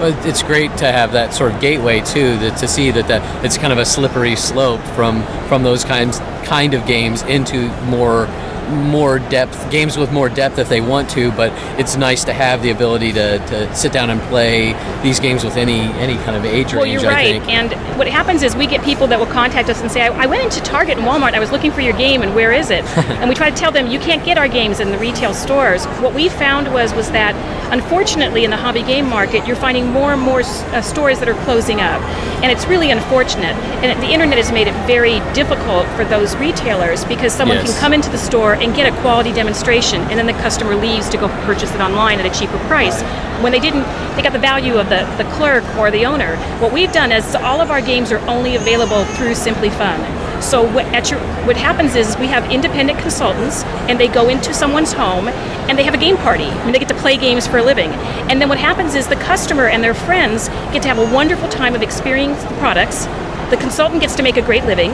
Well, it's great to have that sort of gateway too, that to see that, that it's kind of a slippery slope from from those kinds kind of games into more more depth games with more depth if they want to but it's nice to have the ability to, to sit down and play these games with any any kind of age Well, range you're right. And what happens is we get people that will contact us and say, I, I went into Target and Walmart I was looking for your game and where is it? and we try to tell them you can't get our games in the retail stores. What we found was was that unfortunately in the hobby game market you're finding more and more uh, stores that are closing up, and it's really unfortunate. And the internet has made it very difficult for those retailers because someone Yes. can come into the store and get a quality demonstration, and then the customer leaves to go purchase it online at a cheaper price. When they didn't, they got the value of the, the clerk or the owner. What we've done is all of our games are only available through Simply Fun. So what, at your, what happens is we have independent consultants, and they go into someone's home, and they have a game party. Mean, they get to play games for a living. And then what happens is the customer and their friends get to have a wonderful time of experiencing the products. The consultant gets to make a great living.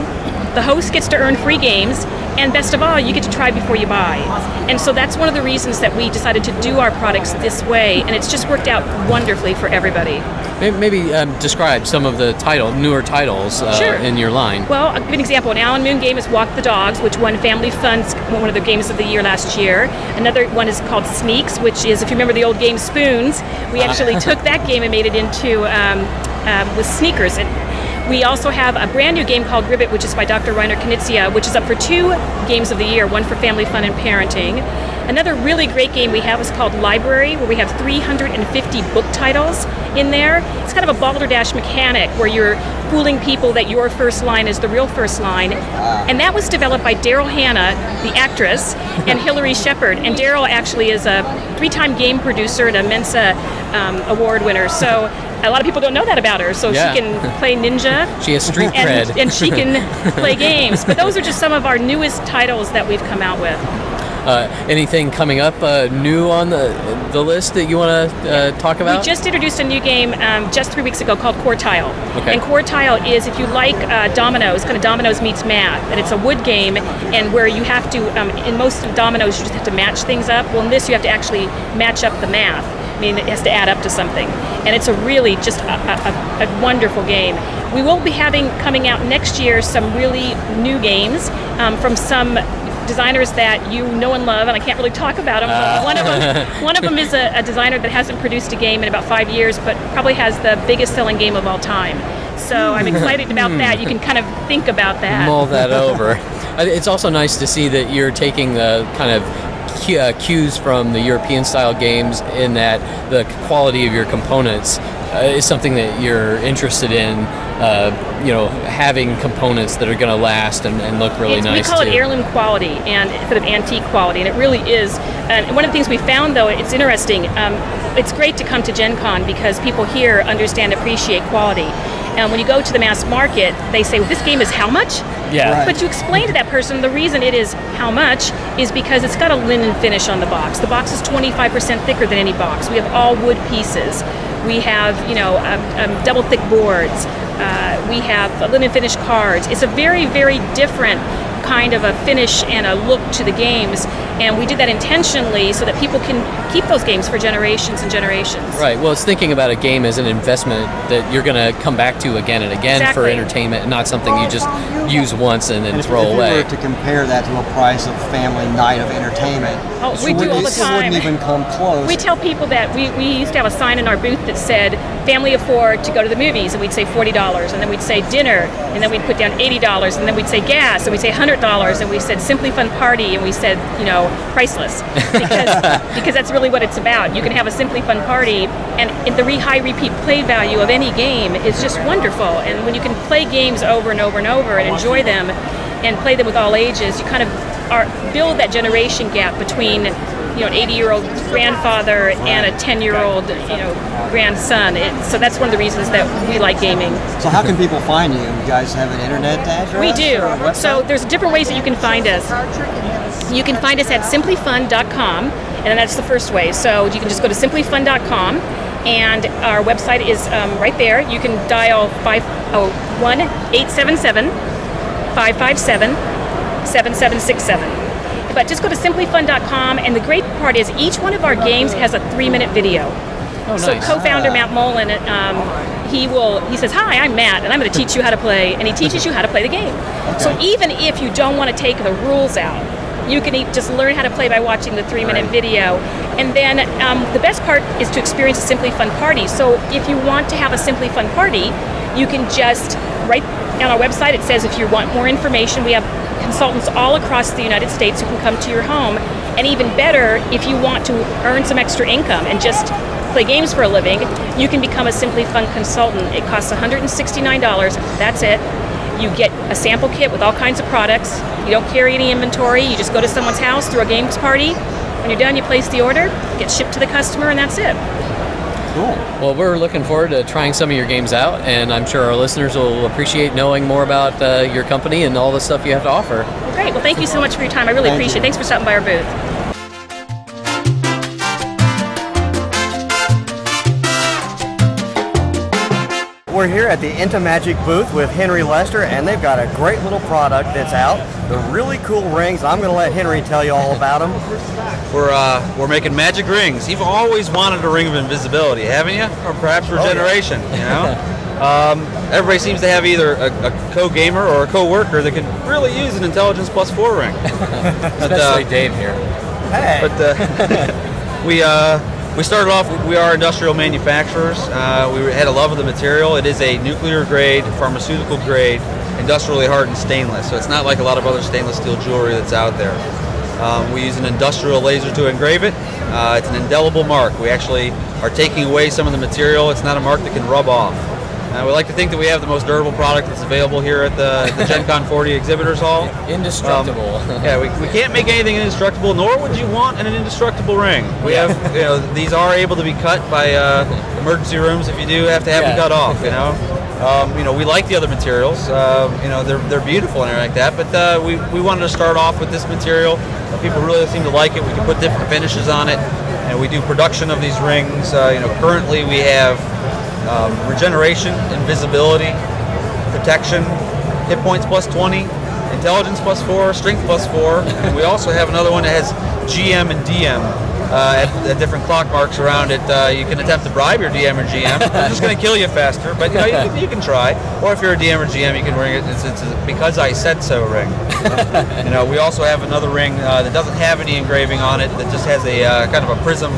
The host gets to earn free games, and best of all, you get to try before you buy. And so that's one of the reasons that we decided to do our products this way, and it's just worked out wonderfully for everybody. Maybe um, describe some of the title, newer titles uh, Sure. in your line. Well, a good example, an Alan Moon game is Walk the Dogs, which won Family Fun's one of the games of the year last year. Another one is called Sneaks, which is, if you remember the old game Spoons, we Uh. actually took that game and made it into um, um, with sneakers. And we also have a brand new game called Ribbit, which is by Dr. Reiner Knizia, which is up for two games of the year, one for family fun and parenting. Another really great game we have is called Liebrary, where we have 350 book titles in there. It's kind of a balderdash mechanic where you're fooling people that your first line is the real first line. And that was developed by Daryl Hannah, the actress, and Hilary Shepard. And Daryl actually is a three time game producer and a Mensa um, award winner. So a lot of people don't know that about her. So Yeah. she can play ninja. She has street and, cred. and she can play games. But those are just some of our newest titles that we've come out with. Uh, anything coming up uh, new on the the list that you want to uh, talk about? We just introduced a new game um, just three weeks ago called Core Tile. Okay. And Core Tile is if you like uh, dominoes, kind of dominoes meets math, and it's a wood game, and where you have to, um, in most dominoes, you just have to match things up. Well, in this, you have to actually match up the math. I mean, it has to add up to something, and it's a really just a, a, a wonderful game. We will be having coming out next year some really new games um, from some designers that you know and love, and I can't really talk about them. Ah. one of them, one of them is a, a designer that hasn't produced a game in about five years, but probably has the biggest selling game of all time. So I'm excited about that. You can kind of think about that. mull that over. Uh, It's also nice to see that you're taking the kind of uh, cues from the European style games in that the quality of your components uh, is something that you're interested in. Uh, you know, having components that are going to last and, and look really It's- nice. We call too. it heirloom quality and sort of antique quality, and it really is. And one of the things we found, though, it's interesting. Um, it's great to come to Gen Con because people here understand, appreciate quality. And when you go to the mass market, they say, well, "This game is how much?" Yeah. Right. But you explain to that person the reason it is how much is because it's got a linen finish on the box. The box is 25% thicker than any box. We have all wood pieces. We have, you know, um, um, double thick boards. Uh, we have linen finish cards. It's a very, very different kind of a finish and a look to the games. And we did that intentionally so that people can keep those games for generations and generations. Right. Well, it's thinking about a game as an investment that you're going to come back to again and again for entertainment, and not something you just use once and then And throw if away. you were to compare that to a price of family night of entertainment, Oh, we do wouldn't- all the this time. wouldn't even come close. We tell people that we, we used to have a sign in our booth that said family afford to go to the movies, and we'd say $40, and then we'd say dinner, and then we'd put down $80, and then we'd say gas, and we'd say $100, and we said simply fun party, and we said, you know, priceless. Because, because that's really what it's about. You can have a simply fun party, and, and the re- high repeat play value of any game is just wonderful. And when you can play games over and over and over and enjoy them, and play them with all ages, you kind of are, build that generation gap between you know an 80 year old grandfather and a 10 year old you know grandson. It, so that's one of the reasons that we like gaming. So how can people find you? You guys have an internet address? We do. or a website? So there's different ways that you can find us. You can find us at simplyfun.com, and that's the first way. So you can just go to simplyfun.com, and our website is um, right there. You can dial 501 877 557 7767. But just go to simplyfun.com, and the great part is each one of our games has a three minute video. Oh, so nice. co-founder Matt Mullen, um, he will he says, "Hi, I'm Matt, and I'm going to teach you how to play," and he teaches you how to play the game. So even if you don't want to take the rules out, you can just learn how to play by watching the three-minute video. And then um, the best part is to experience a Simply Fun party. So if you want to have a Simply Fun party, you can just right on our website. It says if you want more information, we have consultants all across the United States who can come to your home. And even better, if you want to earn some extra income and just play games for a living, you can become a Simply Fun consultant. It costs $169. That's it. You get a sample kit with all kinds of products. You don't carry any inventory. You just go to someone's house through a games party. When you're done, you place the order, get shipped to the customer, and that's it. Cool. Well, we're looking forward to trying some of your games out, and I'm sure our listeners will appreciate knowing more about uh, your company and all the stuff you have to offer. Well, great. Well, thank you so much for your time. I really Thank appreciate you. it. Thanks for stopping by our booth. We're here at the Intimagic booth with Henry Lester, and they've got a great little product that's out. The really cool rings. I'm going to let Henry tell you all about them. We're uh, we're making magic rings. You've always wanted a ring of invisibility, haven't you? Or perhaps Oh, yeah. regeneration. You know. Um, everybody seems to have either a, a co-gamer or a co-worker that can really use an intelligence plus four ring. But, Especially Dave here. Hey. But uh, we uh, we started off. We are industrial manufacturers. Uh, we had a love of the material. It is a nuclear grade, pharmaceutical grade, industrially hardened stainless. So it's not like a lot of other stainless steel jewelry that's out there. Um, we use an industrial laser to engrave it. Uh, it's an indelible mark. We actually are taking away some of the material. It's not a mark that can rub off. Uh, we like to think that we have the most durable product that's available here at the, the Gen Con 40 Exhibitors Hall. Indestructible. Um, yeah, we, we can't make anything indestructible, nor would you want an indestructible ring. We have, you know, these are able to be cut by uh, emergency rooms if you do have to have them cut off, you know. Um, you know, we like the other materials. Um, you know, they're, they're beautiful and everything like that. But uh, we, we wanted to start off with this material. Uh, people really seem to like it. We can put different finishes on it, and we do production of these rings. Uh, you know, currently we have um, regeneration, invisibility, protection, hit points plus 20, intelligence plus 4, strength plus 4. and we also have another one that has GM and DM uh, at, at different clock marks around it. Uh, you can attempt to bribe your DM or GM. They're just going to kill you faster, but you, know, you, can- you can try. Or if you're a DM or GM, you can ring it. It's, it's a because I said so ring. you know, we also have another ring uh, that doesn't have any engraving on it. That just has a uh, kind of a prism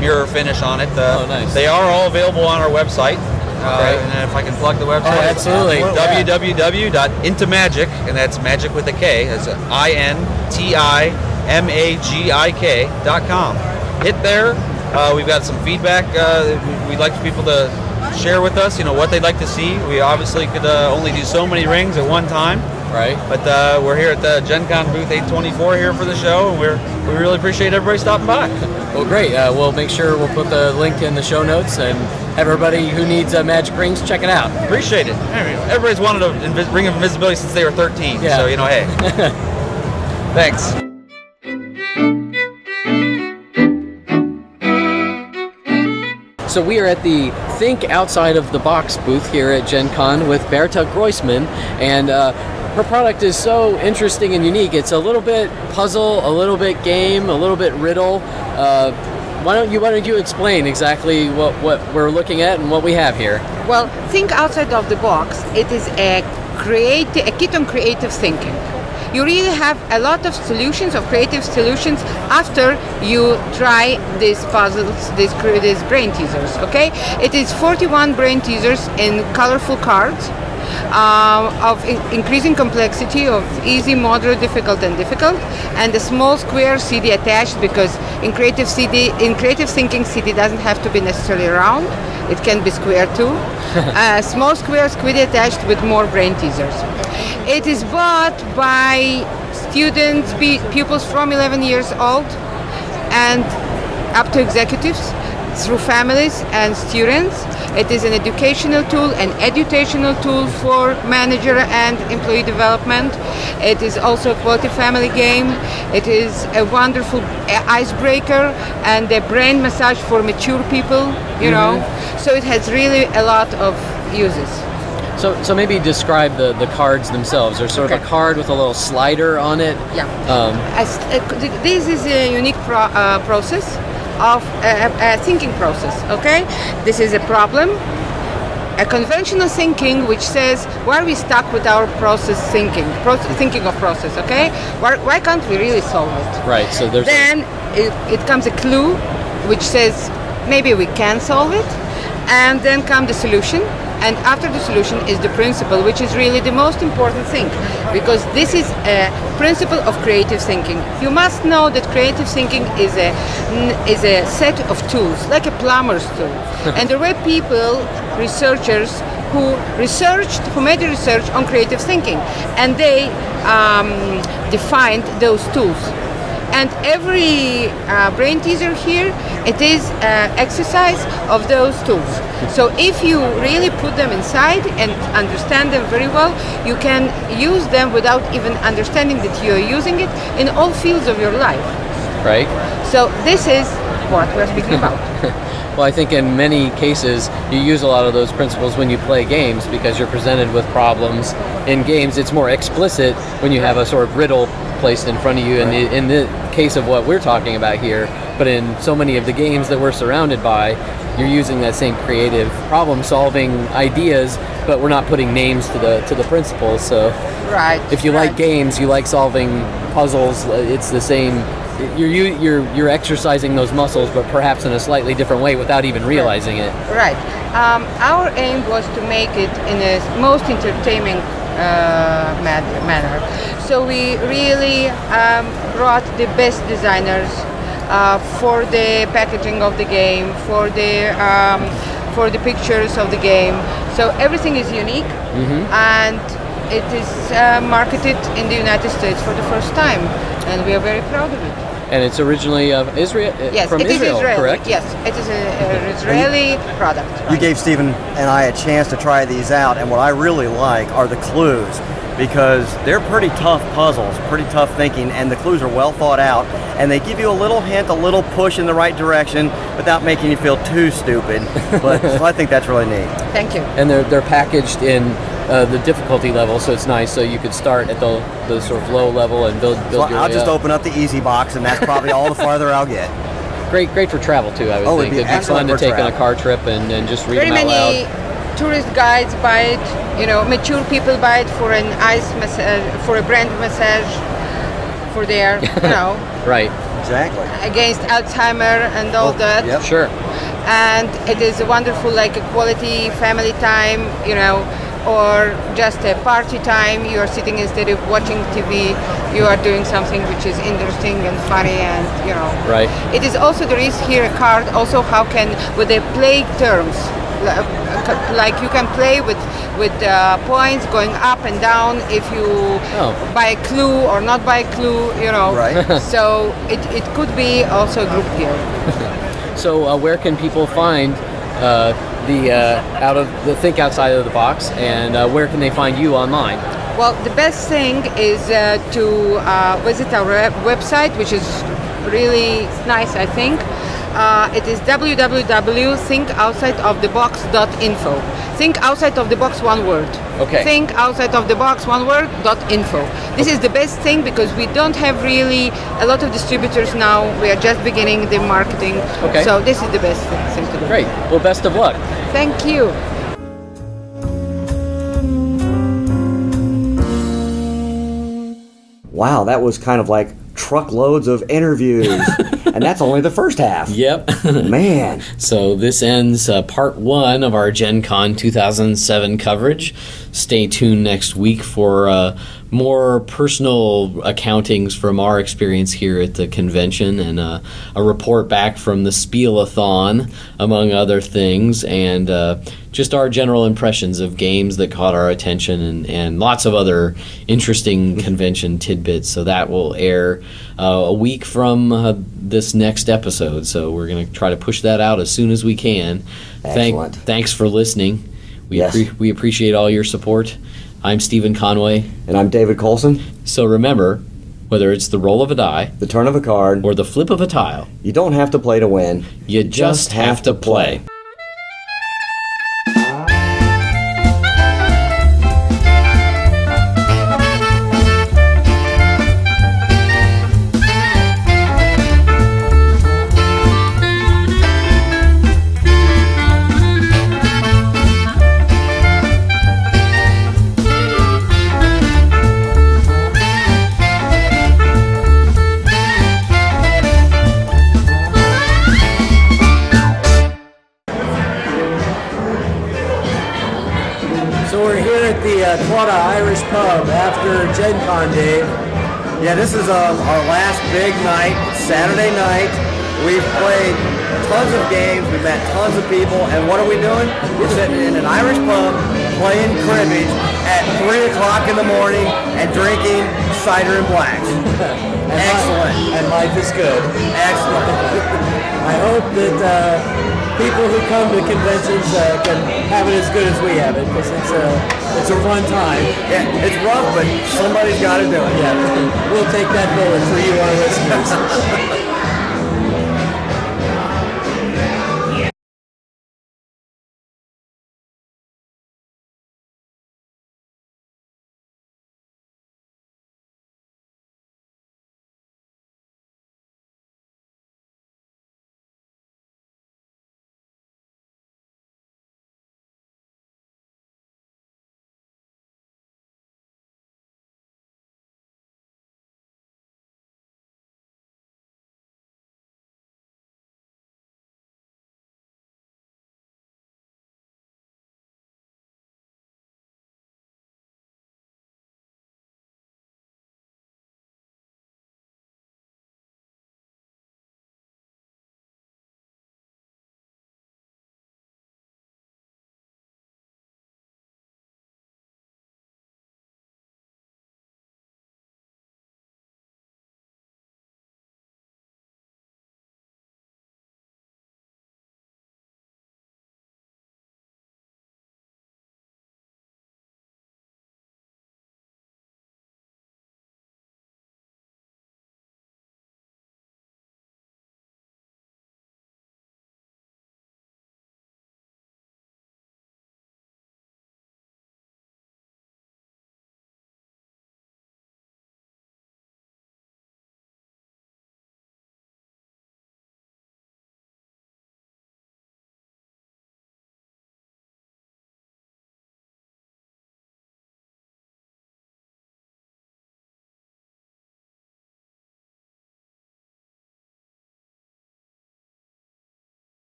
mirror finish on it. Uh, Oh, nice. They are all available on our website. Uh, Great. and if I can plug the website, Oh, absolutely. www.intomagic, and that's magic with a K, that's I N T I M A G I K dot com. Hit there. Uh, we've got some feedback. Uh, we- we'd like for people to share with us, you know, what they'd like to see. We obviously could uh, only do so many rings at one time. Right. But uh, we're here at the Gen Con booth 824 here for the show, and we're, we really appreciate everybody stopping by. Well, great. Uh, we'll make sure we'll put the link in the show notes and everybody who needs uh, magic rings check it out. Appreciate it. Everybody's wanted a invis- ring of invisibility since they were 13. Yeah. So, you know, hey. Thanks. So we are at the Think Outside of the Box booth here at Gen Con with Berta Groisman, and uh, her product is so interesting and unique. It's a little bit puzzle, a little bit game, a little bit riddle. Uh, why don't you Why don't you explain exactly what, what we're looking at and what we have here? Well, think outside of the box. It is a create a kit on creative thinking. You really have a lot of solutions of creative solutions after you try these puzzles, these these brain teasers. Okay, it is 41 brain teasers in colorful cards. Um, of in- increasing complexity of easy, moderate, difficult, and difficult, and a small square CD attached because in creative CD, in creative thinking, CD doesn't have to be necessarily round; it can be square too. a small square squid attached with more brain teasers. It is bought by students, pu- pupils from 11 years old, and up to executives through families and students. It is an educational tool, an educational tool for manager and employee development. It is also a quality family game. It is a wonderful icebreaker and a brain massage for mature people, you mm-hmm. know. So it has really a lot of uses. So, so maybe describe the, the cards themselves. There's sort of a card with a little slider on it. Yeah. Um, As, uh, this is a unique pro- uh, process of uh, a thinking process. Okay, this is a problem. A conventional thinking, which says, "Why are we stuck with our process thinking? Process, thinking of process. Okay, why, why can't we really solve it?" right. So there's. a- then it, it comes a clue, which says maybe we can solve it, and then come the solution. And after the solution is the principle, which is really the most important thing, because this is a principle of creative thinking. You must know that creative thinking is a is a set of tools, like a plumber's tool. and there were people, researchers, who researched, who made the research on creative thinking, and they um, defined those tools. And every uh, brain teaser here, it is uh, exercise of those tools. So if you really put them inside and understand them very well, you can use them without even understanding that you're using it in all fields of your life. Right? So this is what we're speaking about. Well, I think in many cases you use a lot of those principles when you play games because you're presented with problems. In games, it's more explicit when you have a sort of riddle placed in front of you. In the in the case of what we're talking about here, but in so many of the games that we're surrounded by, you're using that same creative problem-solving ideas, but we're not putting names to the to the principles. So, Right. if you like games, you like solving puzzles. It's the same. You're you- you're you're exercising those muscles, but perhaps in a slightly different way without even realizing it. Right. Um, our aim was to make it in a most entertaining uh, manner. So we really um, brought the best designers uh, for the packaging of the game, for the um, for the pictures of the game. So everything is unique, Mhm. and it is uh, marketed in the United States for the first time, and we are very proud of it. And it's originally of Israel. uh, Yes, from it is Israel, Israeli. correct? Yes, it is an Israeli product. You gave Stephen and I a chance to try these out, and what I really like are the clues because they're pretty tough puzzles, pretty tough thinking, and the clues are well thought out, and they give you a little hint, a little push in the right direction without making you feel too stupid. But so I think that's really neat. Thank you. And they're they're packaged in uh, the difficulty level, so it's nice. So you could start at the the sort of low level and build build So your I'll way just up. open up the easy box, and that's probably all the farther I'll get. Great, great for travel too. I would Oh, think it'd be it'd be fun excellent to for take on a car trip and, and just read Very them out many loud. Tourist guides buy it. You know, mature people buy it for an ice massage, uh, for a brand massage, for their, you know, Right. Exactly. against Alzheimer and all that. Yeah, sure. And it is a wonderful, like a quality family time, you know, or just a party time. You are sitting instead of watching TV, you are doing something which is interesting and funny, and you know. Right. It is also there is here a card also how can with the play terms li- like you can play with with uh, points going up and down if you buy a clue or not buy a clue you know Right. so it, it could be also a group game So uh, where can people find uh, the uh, out of the think outside of the box, and uh, where can they find you online? well the best thing is uh, to uh, visit our website which is really nice i think uh, it is www.thinkoutsideofthebox.info. Think outside of the box, one word. Okay. Think outside of the box, one word. Dot info. This is the best thing because we don't have really a lot of distributors now. We are just beginning the marketing. Okay. So this is the best thing, thing to do. Great. Well, best of luck. Thank you. Wow, that was kind of like truckloads of interviews, and that's only the first half. Yep. Man. So this ends uh, part one of our Gen Con 2007 coverage. Stay tuned next week for uh, more personal accountings from our experience here at the convention and uh, a report back from the Spielathon, among other things, and uh, just our general impressions of games that caught our attention and, and lots of other interesting convention tidbits. So that will air uh, a week from uh, this next episode. So we're going to try to push that out as soon as we can. Excellent. Thank, thanks for listening. We, Yes. appre- we appreciate all your support. I'm Stephen Conway. And I'm David Colson. So remember, whether it's the roll of a die, the turn of a card, or the flip of a tile, you don't have to play to win. you just have to play. So at the uh, Claddagh Irish Pub after Gen Con, Dave. Yeah, this is um, our last big night, Saturday night. We've played tons of games, we've met tons of people, and what are we doing? We're sitting in an Irish pub playing cribbage at 3 o'clock in the morning and drinking cider and blacks. And Excellent. and life is good. Excellent. I hope that uh, people who come to conventions uh, can have it as good as we have it because it's a it's a fun time. Yeah, it's rough, but somebody's got to do it. Yeah, we'll take that bullet for you, our listeners.